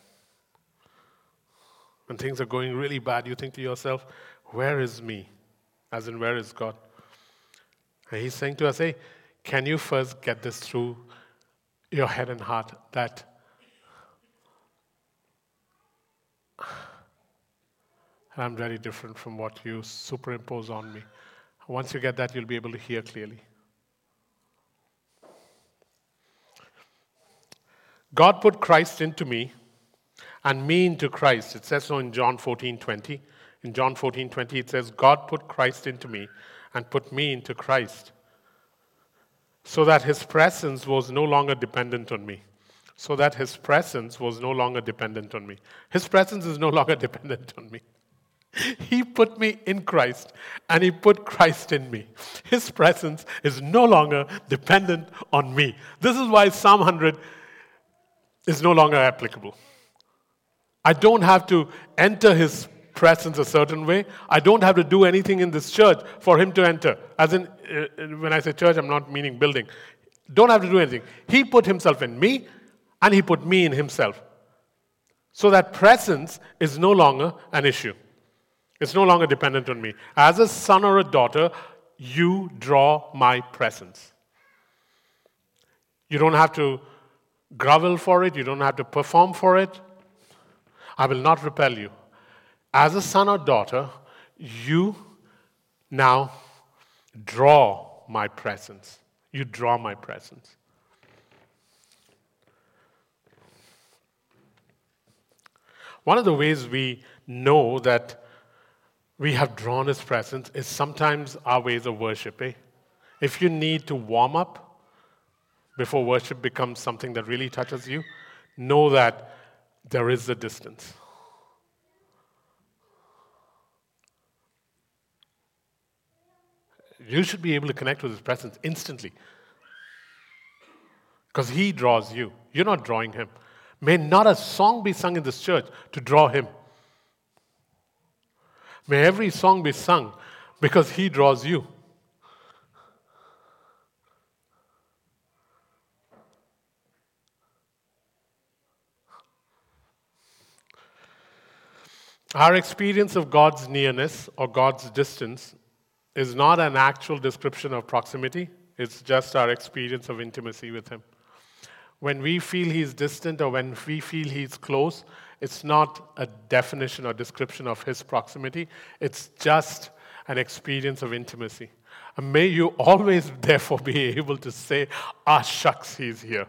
When things are going really bad, you think to yourself, Where is me? As in, where is God? And He's saying to us, Hey, can you first get this through your head and heart that I'm very different from what you superimpose on me? Once you get that, you'll be able to hear clearly. God put Christ into me and me into Christ. It says so in John 14 20. In John 14 20, it says, God put Christ into me and put me into Christ so that his presence was no longer dependent on me. So that his presence was no longer dependent on me. His presence is no longer dependent on me. He put me in Christ and He put Christ in me. His presence is no longer dependent on me. This is why Psalm 100 is no longer applicable. I don't have to enter His presence a certain way. I don't have to do anything in this church for Him to enter. As in, uh, when I say church, I'm not meaning building. Don't have to do anything. He put Himself in me and He put me in Himself. So that presence is no longer an issue. It's no longer dependent on me. As a son or a daughter, you draw my presence. You don't have to grovel for it, you don't have to perform for it. I will not repel you. As a son or daughter, you now draw my presence. You draw my presence. One of the ways we know that we have drawn His presence is sometimes our ways of worship. Eh? If you need to warm up before worship becomes something that really touches you, know that there is a distance. You should be able to connect with His presence instantly. Because He draws you. You're not drawing Him. May not a song be sung in this church to draw Him. May every song be sung because He draws you. Our experience of God's nearness or God's distance is not an actual description of proximity, it's just our experience of intimacy with Him. When we feel He's distant or when we feel He's close, it's not a definition or description of his proximity, it's just an experience of intimacy. And may you always, therefore, be able to say, Ah, shucks, he's here.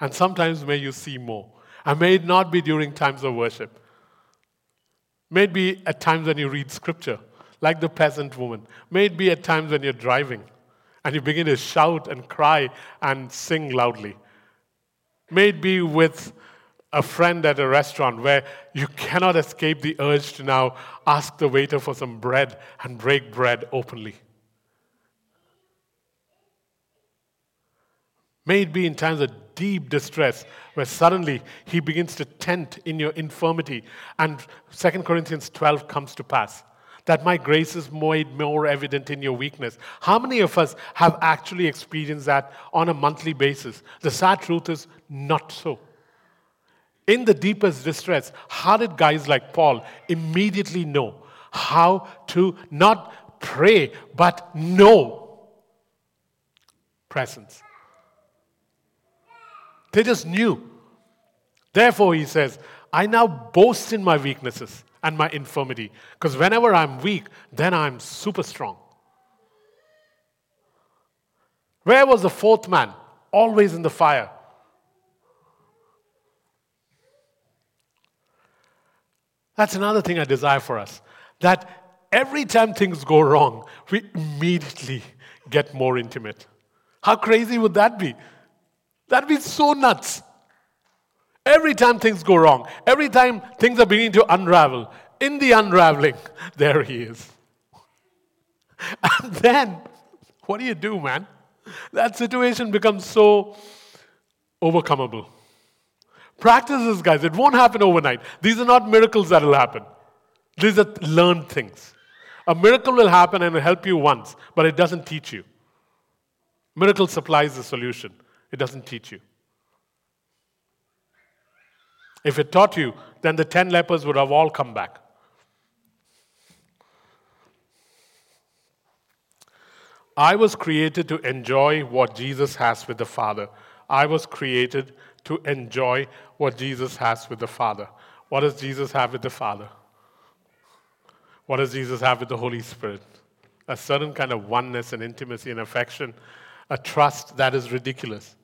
And sometimes may you see more. And may it not be during times of worship. May it be at times when you read scripture, like the peasant woman. May it be at times when you're driving and you begin to shout and cry and sing loudly. May it be with a friend at a restaurant where you cannot escape the urge to now ask the waiter for some bread and break bread openly. May it be in times of deep distress where suddenly he begins to tent in your infirmity and 2 Corinthians 12 comes to pass that my grace is made more evident in your weakness. How many of us have actually experienced that on a monthly basis? The sad truth is not so. In the deepest distress, how did guys like Paul immediately know how to not pray, but know presence? They just knew. Therefore, he says, I now boast in my weaknesses and my infirmity. Because whenever I'm weak, then I'm super strong. Where was the fourth man? Always in the fire. That's another thing I desire for us. That every time things go wrong, we immediately get more intimate. How crazy would that be? That'd be so nuts. Every time things go wrong, every time things are beginning to unravel, in the unraveling, there he is. And then, what do you do, man? That situation becomes so overcomable. Practice this, guys. It won't happen overnight. These are not miracles that will happen, these are learned things. A miracle will happen and will help you once, but it doesn't teach you. Miracle supplies the solution, it doesn't teach you. If it taught you, then the 10 lepers would have all come back. I was created to enjoy what Jesus has with the Father. I was created to enjoy what Jesus has with the Father. What does Jesus have with the Father? What does Jesus have with the Holy Spirit? A certain kind of oneness and intimacy and affection, a trust that is ridiculous.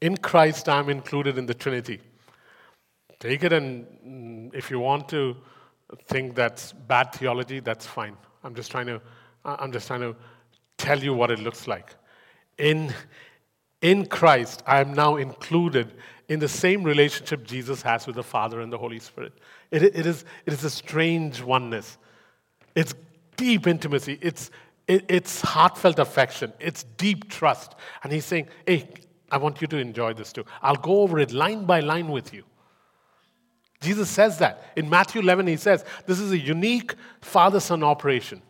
In Christ, I'm included in the Trinity. Take it, and mm, if you want to think that's bad theology, that's fine. I'm just trying to, I'm just trying to tell you what it looks like. In, in Christ, I am now included in the same relationship Jesus has with the Father and the Holy Spirit. It, it, is, it is a strange oneness. It's deep intimacy. It's, it, it's heartfelt affection. It's deep trust. And he's saying, hey, I want you to enjoy this too. I'll go over it line by line with you. Jesus says that. In Matthew 11, he says, this is a unique father son operation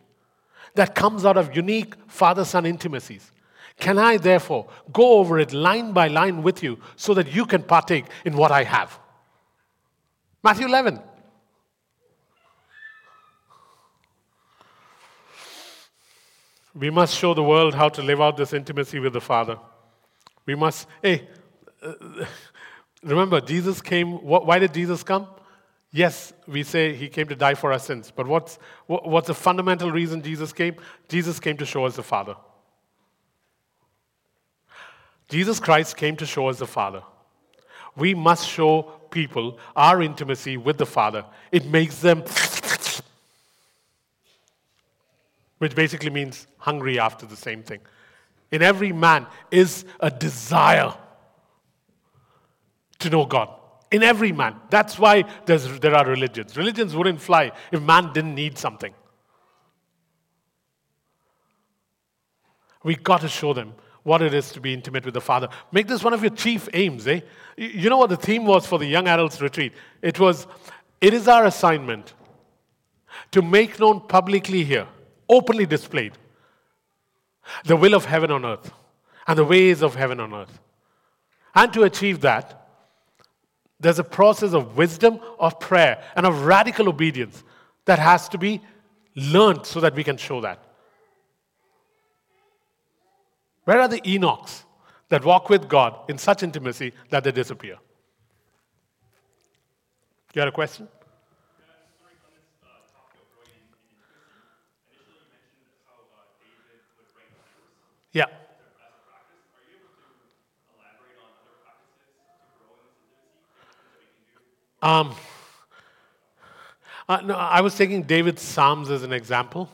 that comes out of unique father son intimacies. Can I therefore go over it line by line with you so that you can partake in what I have? Matthew 11. We must show the world how to live out this intimacy with the Father. We must, hey, remember, Jesus came, why did Jesus come? Yes, we say he came to die for our sins, but what's, what's the fundamental reason Jesus came? Jesus came to show us the Father. Jesus Christ came to show us the Father. We must show people our intimacy with the Father. It makes them, which basically means hungry after the same thing. In every man is a desire to know God. In every man. That's why there are religions. Religions wouldn't fly if man didn't need something. We've got to show them what it is to be intimate with the Father. Make this one of your chief aims, eh? You know what the theme was for the young adults retreat? It was, it is our assignment to make known publicly here, openly displayed, the will of heaven on earth and the ways of heaven on earth. And to achieve that, there's a process of wisdom, of prayer, and of radical obedience that has to be learned so that we can show that. Where are the Enochs that walk with God in such intimacy that they disappear? You had a question? Yeah. Um, uh, no, I was taking David's Psalms as an example.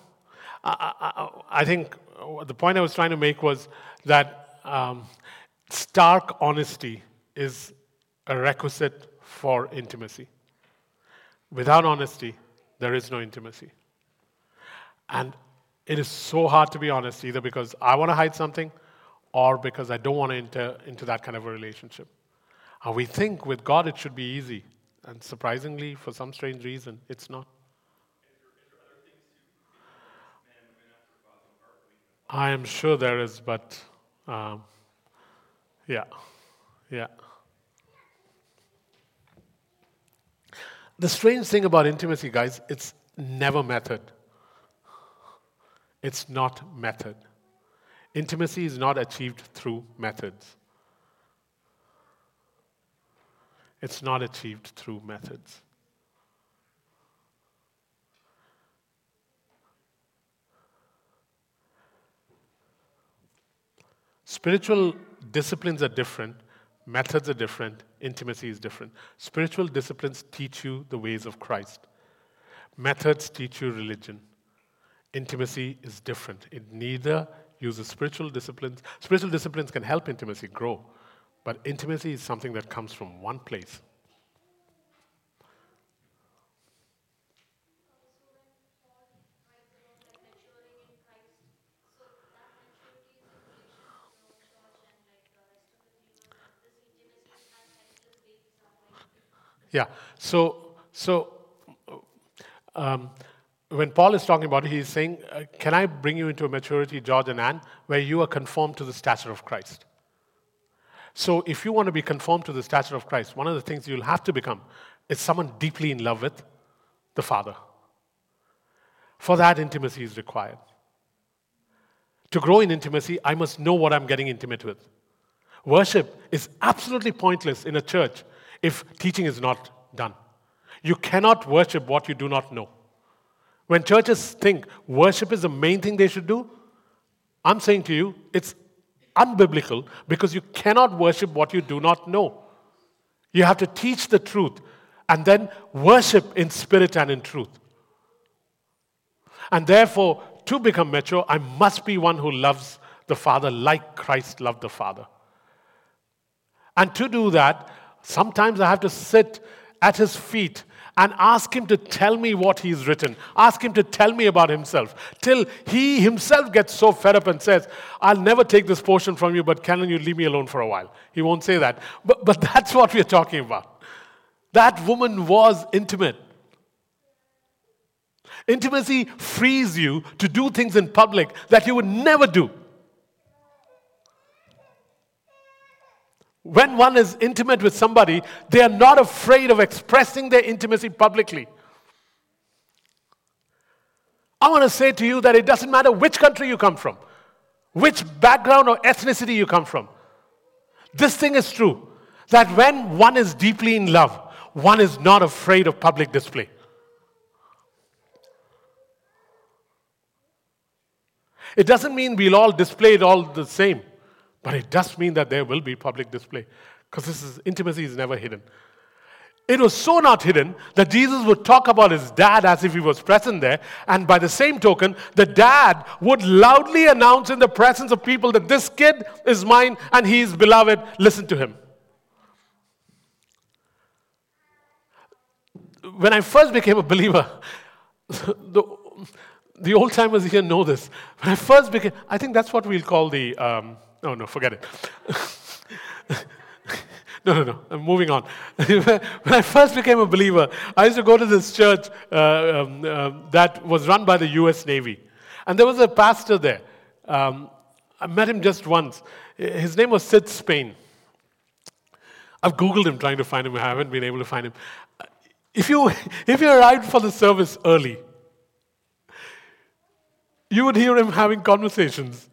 I, I, I think the point I was trying to make was that um, stark honesty is a requisite for intimacy. Without honesty, there is no intimacy. And it is so hard to be honest, either because I want to hide something or because I don't want to enter into that kind of a relationship. And we think with God it should be easy. And surprisingly, for some strange reason, it's not. I am sure there is, but um, yeah, yeah. The strange thing about intimacy, guys, it's never method. It's not method. Intimacy is not achieved through methods. It's not achieved through methods. Spiritual disciplines are different, methods are different, intimacy is different. Spiritual disciplines teach you the ways of Christ, methods teach you religion. Intimacy is different. It neither uses spiritual disciplines. Spiritual disciplines can help intimacy grow, but intimacy is something that comes from one place Yeah. So, so um, when Paul is talking about it, he's saying, uh, Can I bring you into a maturity, George and Anne, where you are conformed to the stature of Christ? So, if you want to be conformed to the stature of Christ, one of the things you'll have to become is someone deeply in love with the Father. For that, intimacy is required. To grow in intimacy, I must know what I'm getting intimate with. Worship is absolutely pointless in a church if teaching is not done. You cannot worship what you do not know. When churches think worship is the main thing they should do, I'm saying to you, it's unbiblical because you cannot worship what you do not know. You have to teach the truth and then worship in spirit and in truth. And therefore, to become mature, I must be one who loves the Father like Christ loved the Father. And to do that, sometimes I have to sit at his feet and ask him to tell me what he's written. Ask him to tell me about himself. Till he himself gets so fed up and says, I'll never take this portion from you, but can you leave me alone for a while? He won't say that. But, but that's what we're talking about. That woman was intimate. Intimacy frees you to do things in public that you would never do. When one is intimate with somebody, they are not afraid of expressing their intimacy publicly. I want to say to you that it doesn't matter which country you come from, which background or ethnicity you come from. This thing is true that when one is deeply in love, one is not afraid of public display. It doesn't mean we'll all display it all the same. But it does mean that there will be public display because this is intimacy is never hidden. It was so not hidden that Jesus would talk about his dad as if he was present there, and by the same token, the dad would loudly announce in the presence of people that this kid is mine and he is beloved. Listen to him. When I first became a believer, the, the old timers here know this. When I first became, I think that's what we'll call the. Um, no, no, forget it. no, no, no. I'm moving on. when I first became a believer, I used to go to this church uh, um, uh, that was run by the U.S. Navy. And there was a pastor there. Um, I met him just once. His name was Sid Spain. I've Googled him trying to find him. I haven't been able to find him. If you, if you arrived for the service early, you would hear him having conversations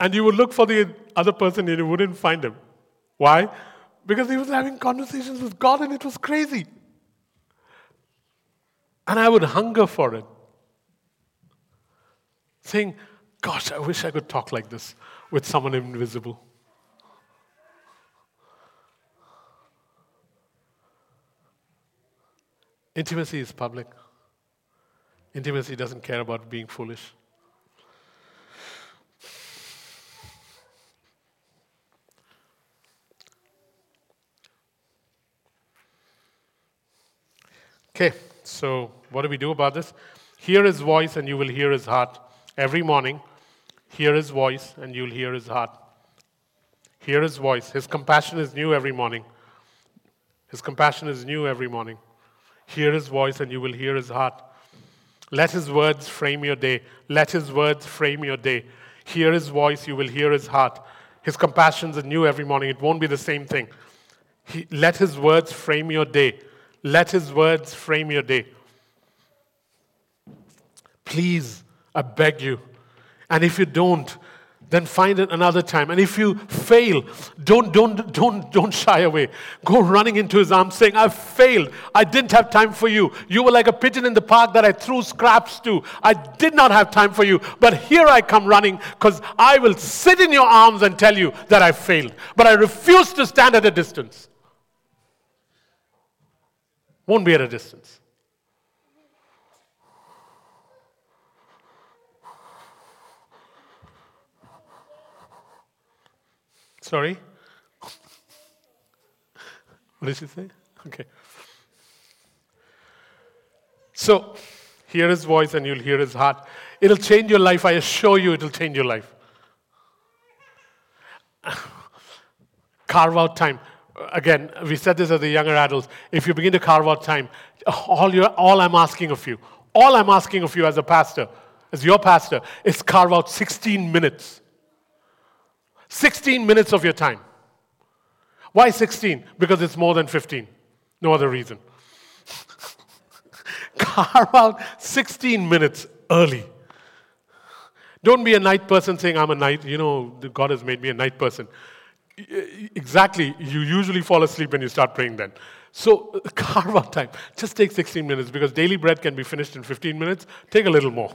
and you would look for the other person and you wouldn't find him. Why? Because he was having conversations with God and it was crazy. And I would hunger for it. Saying, Gosh, I wish I could talk like this with someone invisible. Intimacy is public. Intimacy doesn't care about being foolish. Okay, so what do we do about this? Hear his voice and you will hear his heart. Every morning, hear his voice and you'll hear his heart. Hear his voice. His compassion is new every morning. His compassion is new every morning. Hear his voice and you will hear his heart. Let his words frame your day. Let his words frame your day. Hear his voice, you will hear his heart. His compassions are new every morning. It won't be the same thing. He, let his words frame your day. Let his words frame your day. Please, I beg you. And if you don't, then find it another time. And if you fail, don't, don't, don't, don't shy away. Go running into his arms saying, I've failed. I didn't have time for you. You were like a pigeon in the park that I threw scraps to. I did not have time for you. But here I come running because I will sit in your arms and tell you that I failed. But I refuse to stand at a distance won't be at a distance. Sorry? What did she say? Okay. So, hear his voice and you'll hear his heart. It'll change your life. I assure you, it'll change your life. Carve out time again, we said this as the younger adults. If you begin to carve out time, all, your, all I'm asking of you, all I'm asking of you as a pastor, as your pastor, is carve out 16 minutes. 16 minutes of your time. Why 16? Because it's more than 15. No other reason. Carve out 16 minutes early. Don't be a night person saying, I'm a night, you know, God has made me a night person. Exactly. You usually fall asleep when you start praying then. So carve out time. Just take 16 minutes because daily bread can be finished in 15 minutes. Take a little more.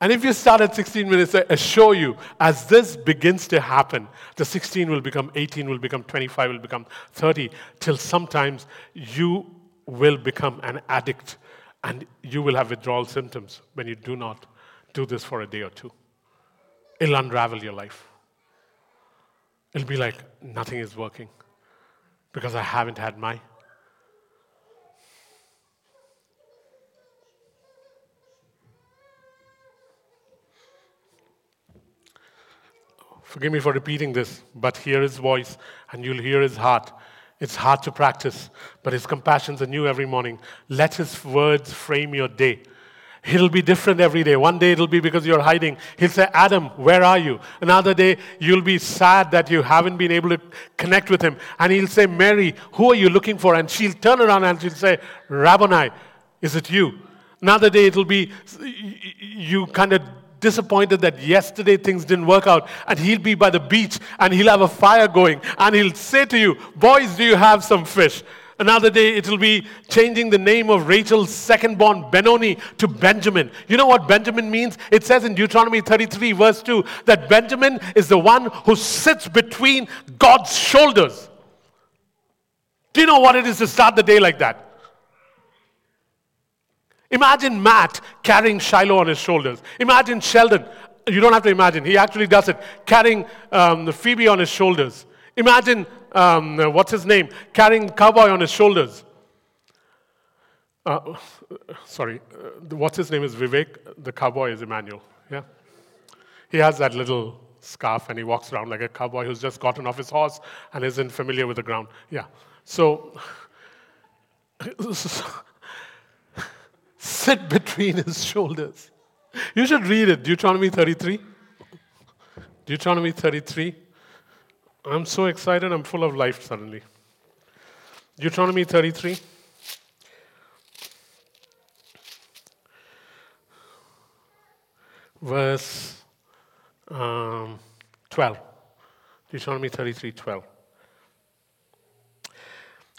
And if you start at 16 minutes, I assure you, as this begins to happen, the 16 will become 18, will become 25, will become 30, till sometimes you will become an addict and you will have withdrawal symptoms when you do not do this for a day or two. It'll unravel your life. It'll be like nothing is working because I haven't had my. Forgive me for repeating this, but hear his voice and you'll hear his heart. It's hard to practice, but his compassions are new every morning. Let his words frame your day. It'll be different every day. One day it'll be because you're hiding. He'll say, Adam, where are you? Another day you'll be sad that you haven't been able to connect with him. And he'll say, Mary, who are you looking for? And she'll turn around and she'll say, Rabboni, is it you? Another day it'll be you kind of disappointed that yesterday things didn't work out. And he'll be by the beach and he'll have a fire going. And he'll say to you, Boys, do you have some fish? Another day, it'll be changing the name of Rachel's second born, Benoni, to Benjamin. You know what Benjamin means? It says in Deuteronomy 33, verse 2, that Benjamin is the one who sits between God's shoulders. Do you know what it is to start the day like that? Imagine Matt carrying Shiloh on his shoulders. Imagine Sheldon. You don't have to imagine, he actually does it, carrying um, Phoebe on his shoulders. Imagine um, what's his name, carrying cowboy on his shoulders. Uh, sorry, uh, what's his name is Vivek. The cowboy is Emmanuel. Yeah, he has that little scarf and he walks around like a cowboy who's just gotten off his horse and isn't familiar with the ground. Yeah, so sit between his shoulders. You should read it. Deuteronomy 33. Deuteronomy 33. I'm so excited, I'm full of life suddenly. Deuteronomy 33. Verse um, 12. Deuteronomy 33 12.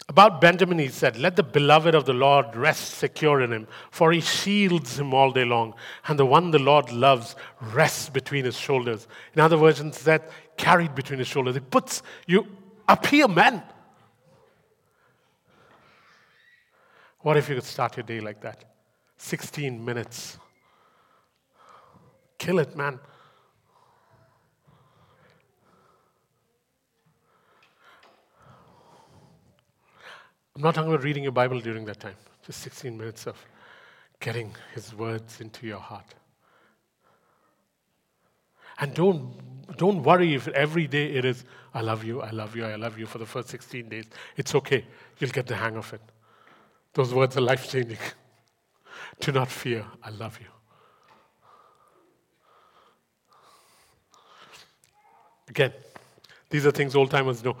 About Benjamin, he said, Let the beloved of the Lord rest secure in him, for he shields him all day long. And the one the Lord loves rests between his shoulders. In other versions, that carried between his shoulders. It puts you up here, man. What if you could start your day like that? 16 minutes. Kill it, man. I'm not talking about reading your Bible during that time, just 16 minutes of getting His words into your heart. And don't, don't worry if every day it is, I love you, I love you, I love you for the first 16 days. It's okay. You'll get the hang of it. Those words are life changing. Do not fear, I love you. Again, these are things old timers know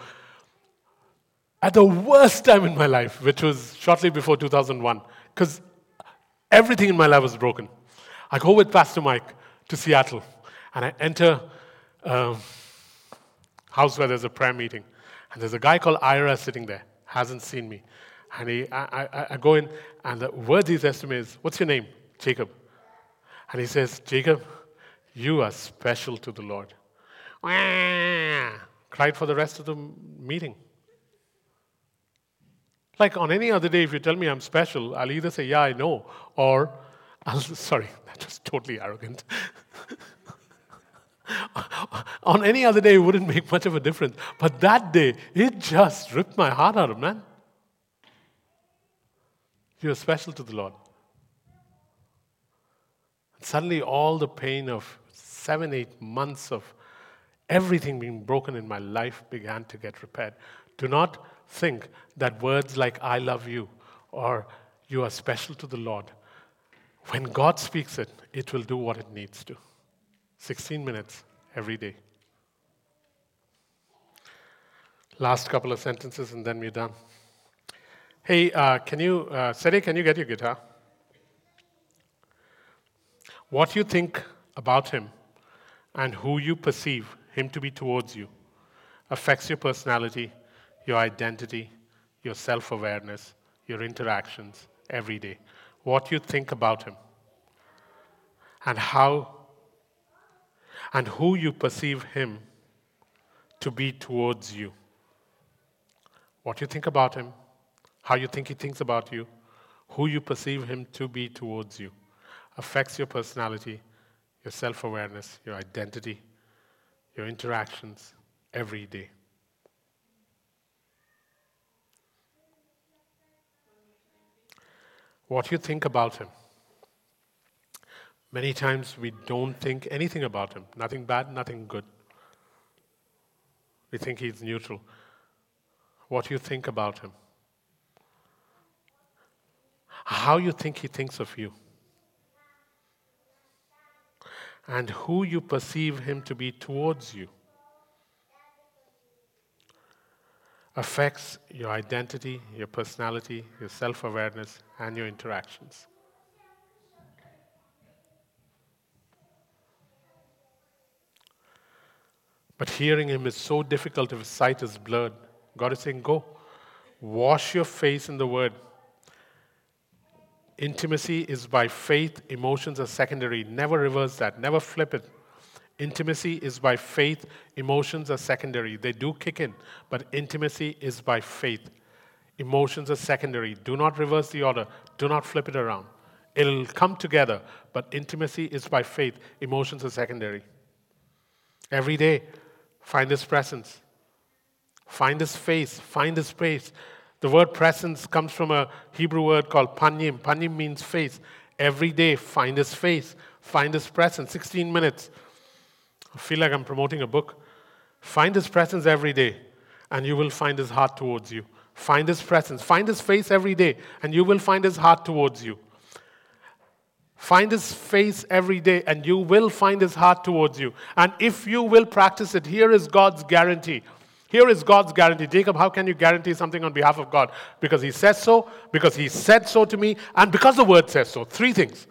at the worst time in my life, which was shortly before 2001, because everything in my life was broken. I go with Pastor Mike to Seattle, and I enter a house where there's a prayer meeting, and there's a guy called Ira sitting there, hasn't seen me. And he, I, I, I go in, and the word he says to me is, What's your name? Jacob. And he says, Jacob, you are special to the Lord. Cried for the rest of the meeting. Like on any other day, if you tell me I'm special, I'll either say, yeah, I know, or I'll, sorry, that was totally arrogant. on any other day, it wouldn't make much of a difference. But that day, it just ripped my heart out, of man. You're special to the Lord. And suddenly, all the pain of seven, eight months of everything being broken in my life began to get repaired. Do not think that words like I love you or you are special to the Lord, when God speaks it, it will do what it needs to. 16 minutes every day. Last couple of sentences and then we're done. Hey, uh, can you, uh, Seri, can you get your guitar? What you think about him and who you perceive him to be towards you affects your personality, your identity, your self awareness, your interactions every day. What you think about him and how and who you perceive him to be towards you. What you think about him, how you think he thinks about you, who you perceive him to be towards you affects your personality, your self awareness, your identity, your interactions every day. What you think about him. Many times we don't think anything about him, nothing bad, nothing good. We think he's neutral. What you think about him, how you think he thinks of you, and who you perceive him to be towards you affects your identity, your personality, your self awareness, and your interactions. But hearing him is so difficult if his sight is blurred. God is saying, Go, wash your face in the word. Intimacy is by faith, emotions are secondary. Never reverse that, never flip it. Intimacy is by faith, emotions are secondary. They do kick in, but intimacy is by faith. Emotions are secondary. Do not reverse the order, do not flip it around. It'll come together, but intimacy is by faith, emotions are secondary. Every day, find His presence, find His face, find His face. The word presence comes from a Hebrew word called panim. Panim means face. Every day, find His face, find His presence. 16 minutes. I feel like I'm promoting a book. Find His presence every day, and you will find His heart towards you. Find His presence. Find His face every day, and you will find His heart towards you. Find His face every day, and you will find His heart towards you. And if you will practice it, here is God's guarantee. Here is God's guarantee. Jacob, how can you guarantee something on behalf of God? Because He says so, because He said so to me, and because the Word says so. Three things.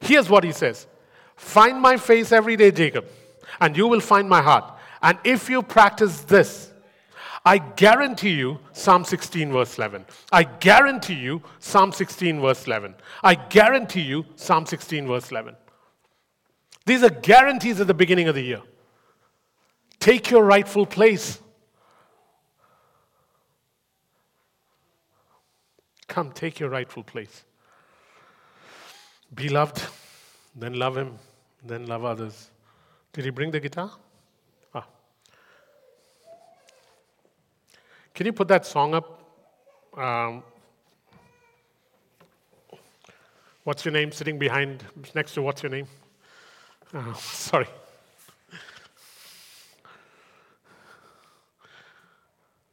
Here's what He says Find my face every day, Jacob and you will find my heart. And if you practice this, I guarantee you, Psalm 16, verse 11. I guarantee you, Psalm 16, verse 11. I guarantee you, Psalm 16, verse 11. These are guarantees at the beginning of the year. Take your rightful place. Come, take your rightful place. Be loved, then love Him, then love others. Did he bring the guitar? Can you put that song up? Um, what's your name sitting behind, next to what's your name? Uh, sorry.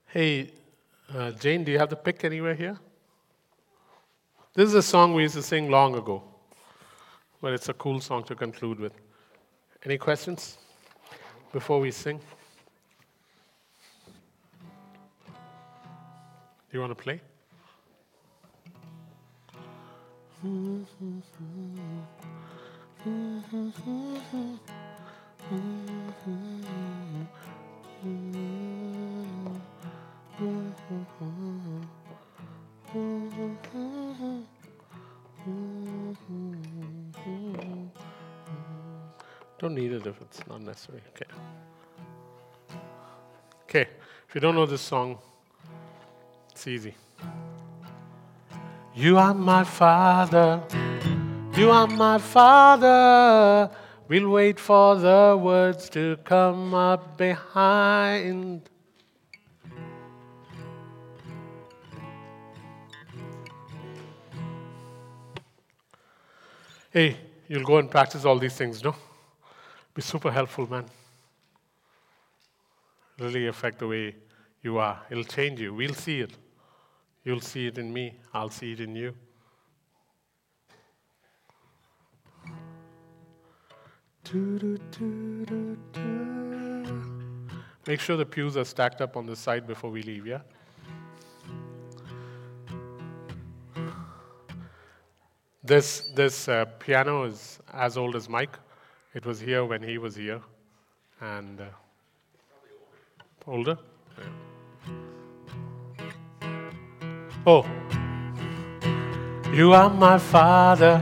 Hey, uh, Jane, do you have the pick anywhere here? This is a song we used to sing long ago, but it's a cool song to conclude with. Any questions before we sing? You want to play? Don't need it if it's not necessary. Okay. Okay. If you don't know this song, it's easy. You are my father. You are my father. We'll wait for the words to come up behind. Hey, you'll go and practice all these things, no? be super helpful, man. Really affect the way you are. It'll change you. We'll see it. You'll see it in me. I'll see it in you. Make sure the pews are stacked up on the side before we leave, yeah? This, this uh, piano is as old as Mike. It was here when he was here. And uh, older? Yeah. Oh. You are my father.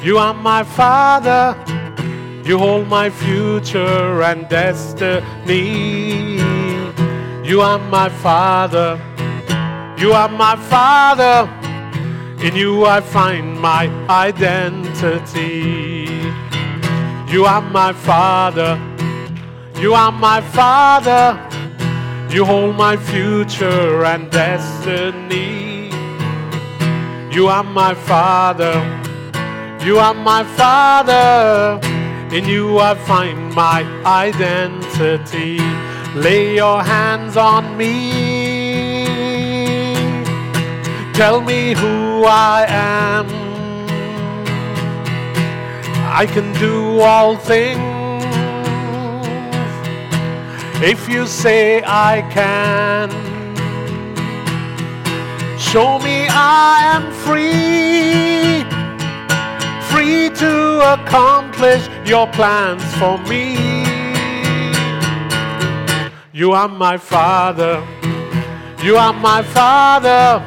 You are my father. You hold my future and destiny. You are my father. You are my father. In you I find my identity. You are my father. You are my father. You hold my future and destiny. You are my father. You are my father. In you I find my identity. Lay your hands on me. Tell me who I am. I can do all things if you say I can. Show me I am free, free to accomplish your plans for me. You are my father, you are my father,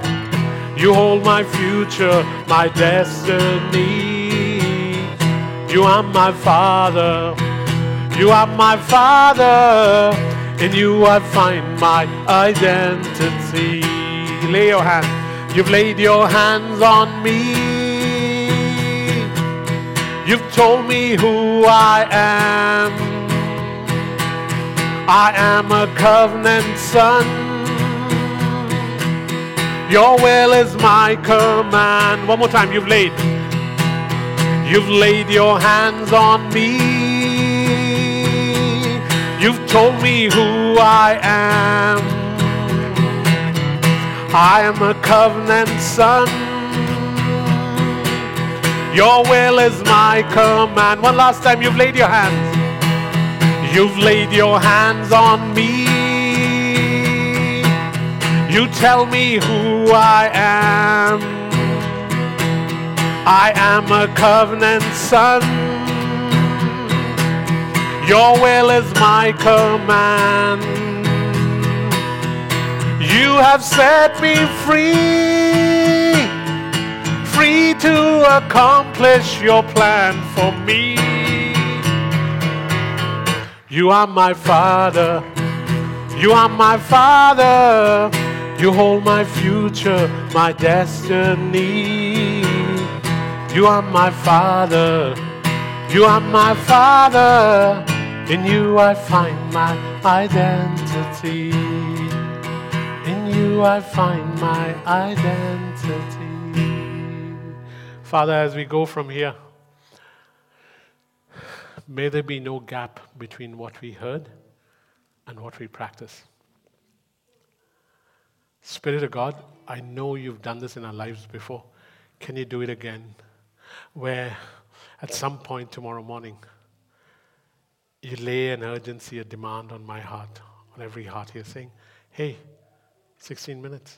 you hold my future, my destiny. You are my father, you are my father, in you I find my identity. Lay your hand, you've laid your hands on me. You've told me who I am. I am a covenant son. Your will is my command. One more time, you've laid. You've laid your hands on me. You've told me who I am. I am a covenant son. Your will is my command. One last time, you've laid your hands. You've laid your hands on me. You tell me who I am. I am a covenant son. Your will is my command. You have set me free, free to accomplish your plan for me. You are my father. You are my father. You hold my future, my destiny. You are my father. You are my father. In you I find my identity. In you I find my identity. Father, as we go from here, may there be no gap between what we heard and what we practice. Spirit of God, I know you've done this in our lives before. Can you do it again? Where at some point tomorrow morning, you lay an urgency, a demand on my heart, on every heart here, saying, Hey, 16 minutes.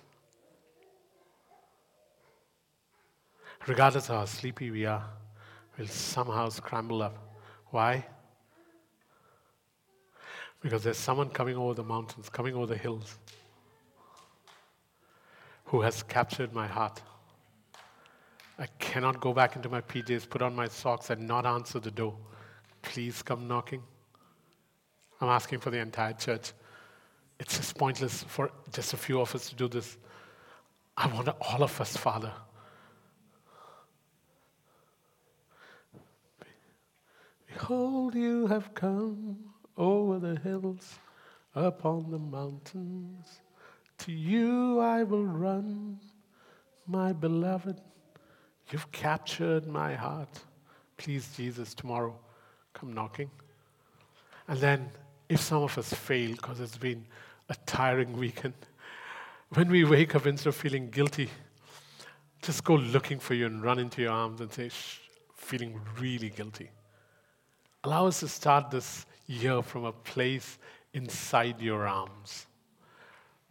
Regardless of how sleepy we are, we'll somehow scramble up. Why? Because there's someone coming over the mountains, coming over the hills, who has captured my heart. I cannot go back into my PJs, put on my socks, and not answer the door. Please come knocking. I'm asking for the entire church. It's just pointless for just a few of us to do this. I want all of us, Father. Behold, you have come over the hills, upon the mountains. To you I will run, my beloved. You've captured my heart. Please, Jesus, tomorrow come knocking. And then, if some of us fail because it's been a tiring weekend, when we wake up instead of feeling guilty, just go looking for you and run into your arms and say, feeling really guilty. Allow us to start this year from a place inside your arms,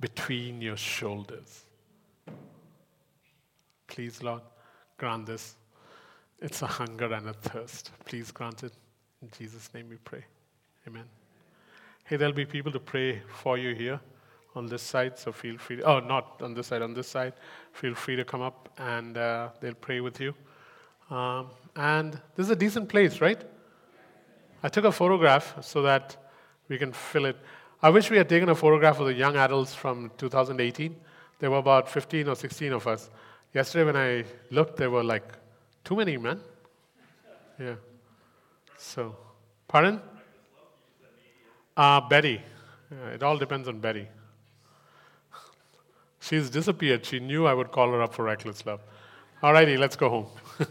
between your shoulders. Please, Lord, grant this. It's a hunger and a thirst. Please grant it. In Jesus' name we pray. Amen. Hey, there'll be people to pray for you here on this side, so feel free. To, oh, not on this side, on this side. Feel free to come up and uh, they'll pray with you. Um, and this is a decent place, right? I took a photograph so that we can fill it. I wish we had taken a photograph of the young adults from 2018. There were about 15 or 16 of us. Yesterday, when I looked, there were like too many, man. Yeah. So, pardon? Uh, Betty. Yeah, it all depends on Betty. She's disappeared. She knew I would call her up for reckless love. All righty, let's go home.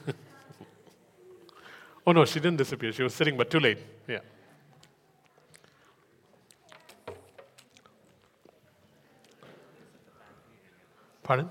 oh no, she didn't disappear. She was sitting, but too late. Yeah. Pardon?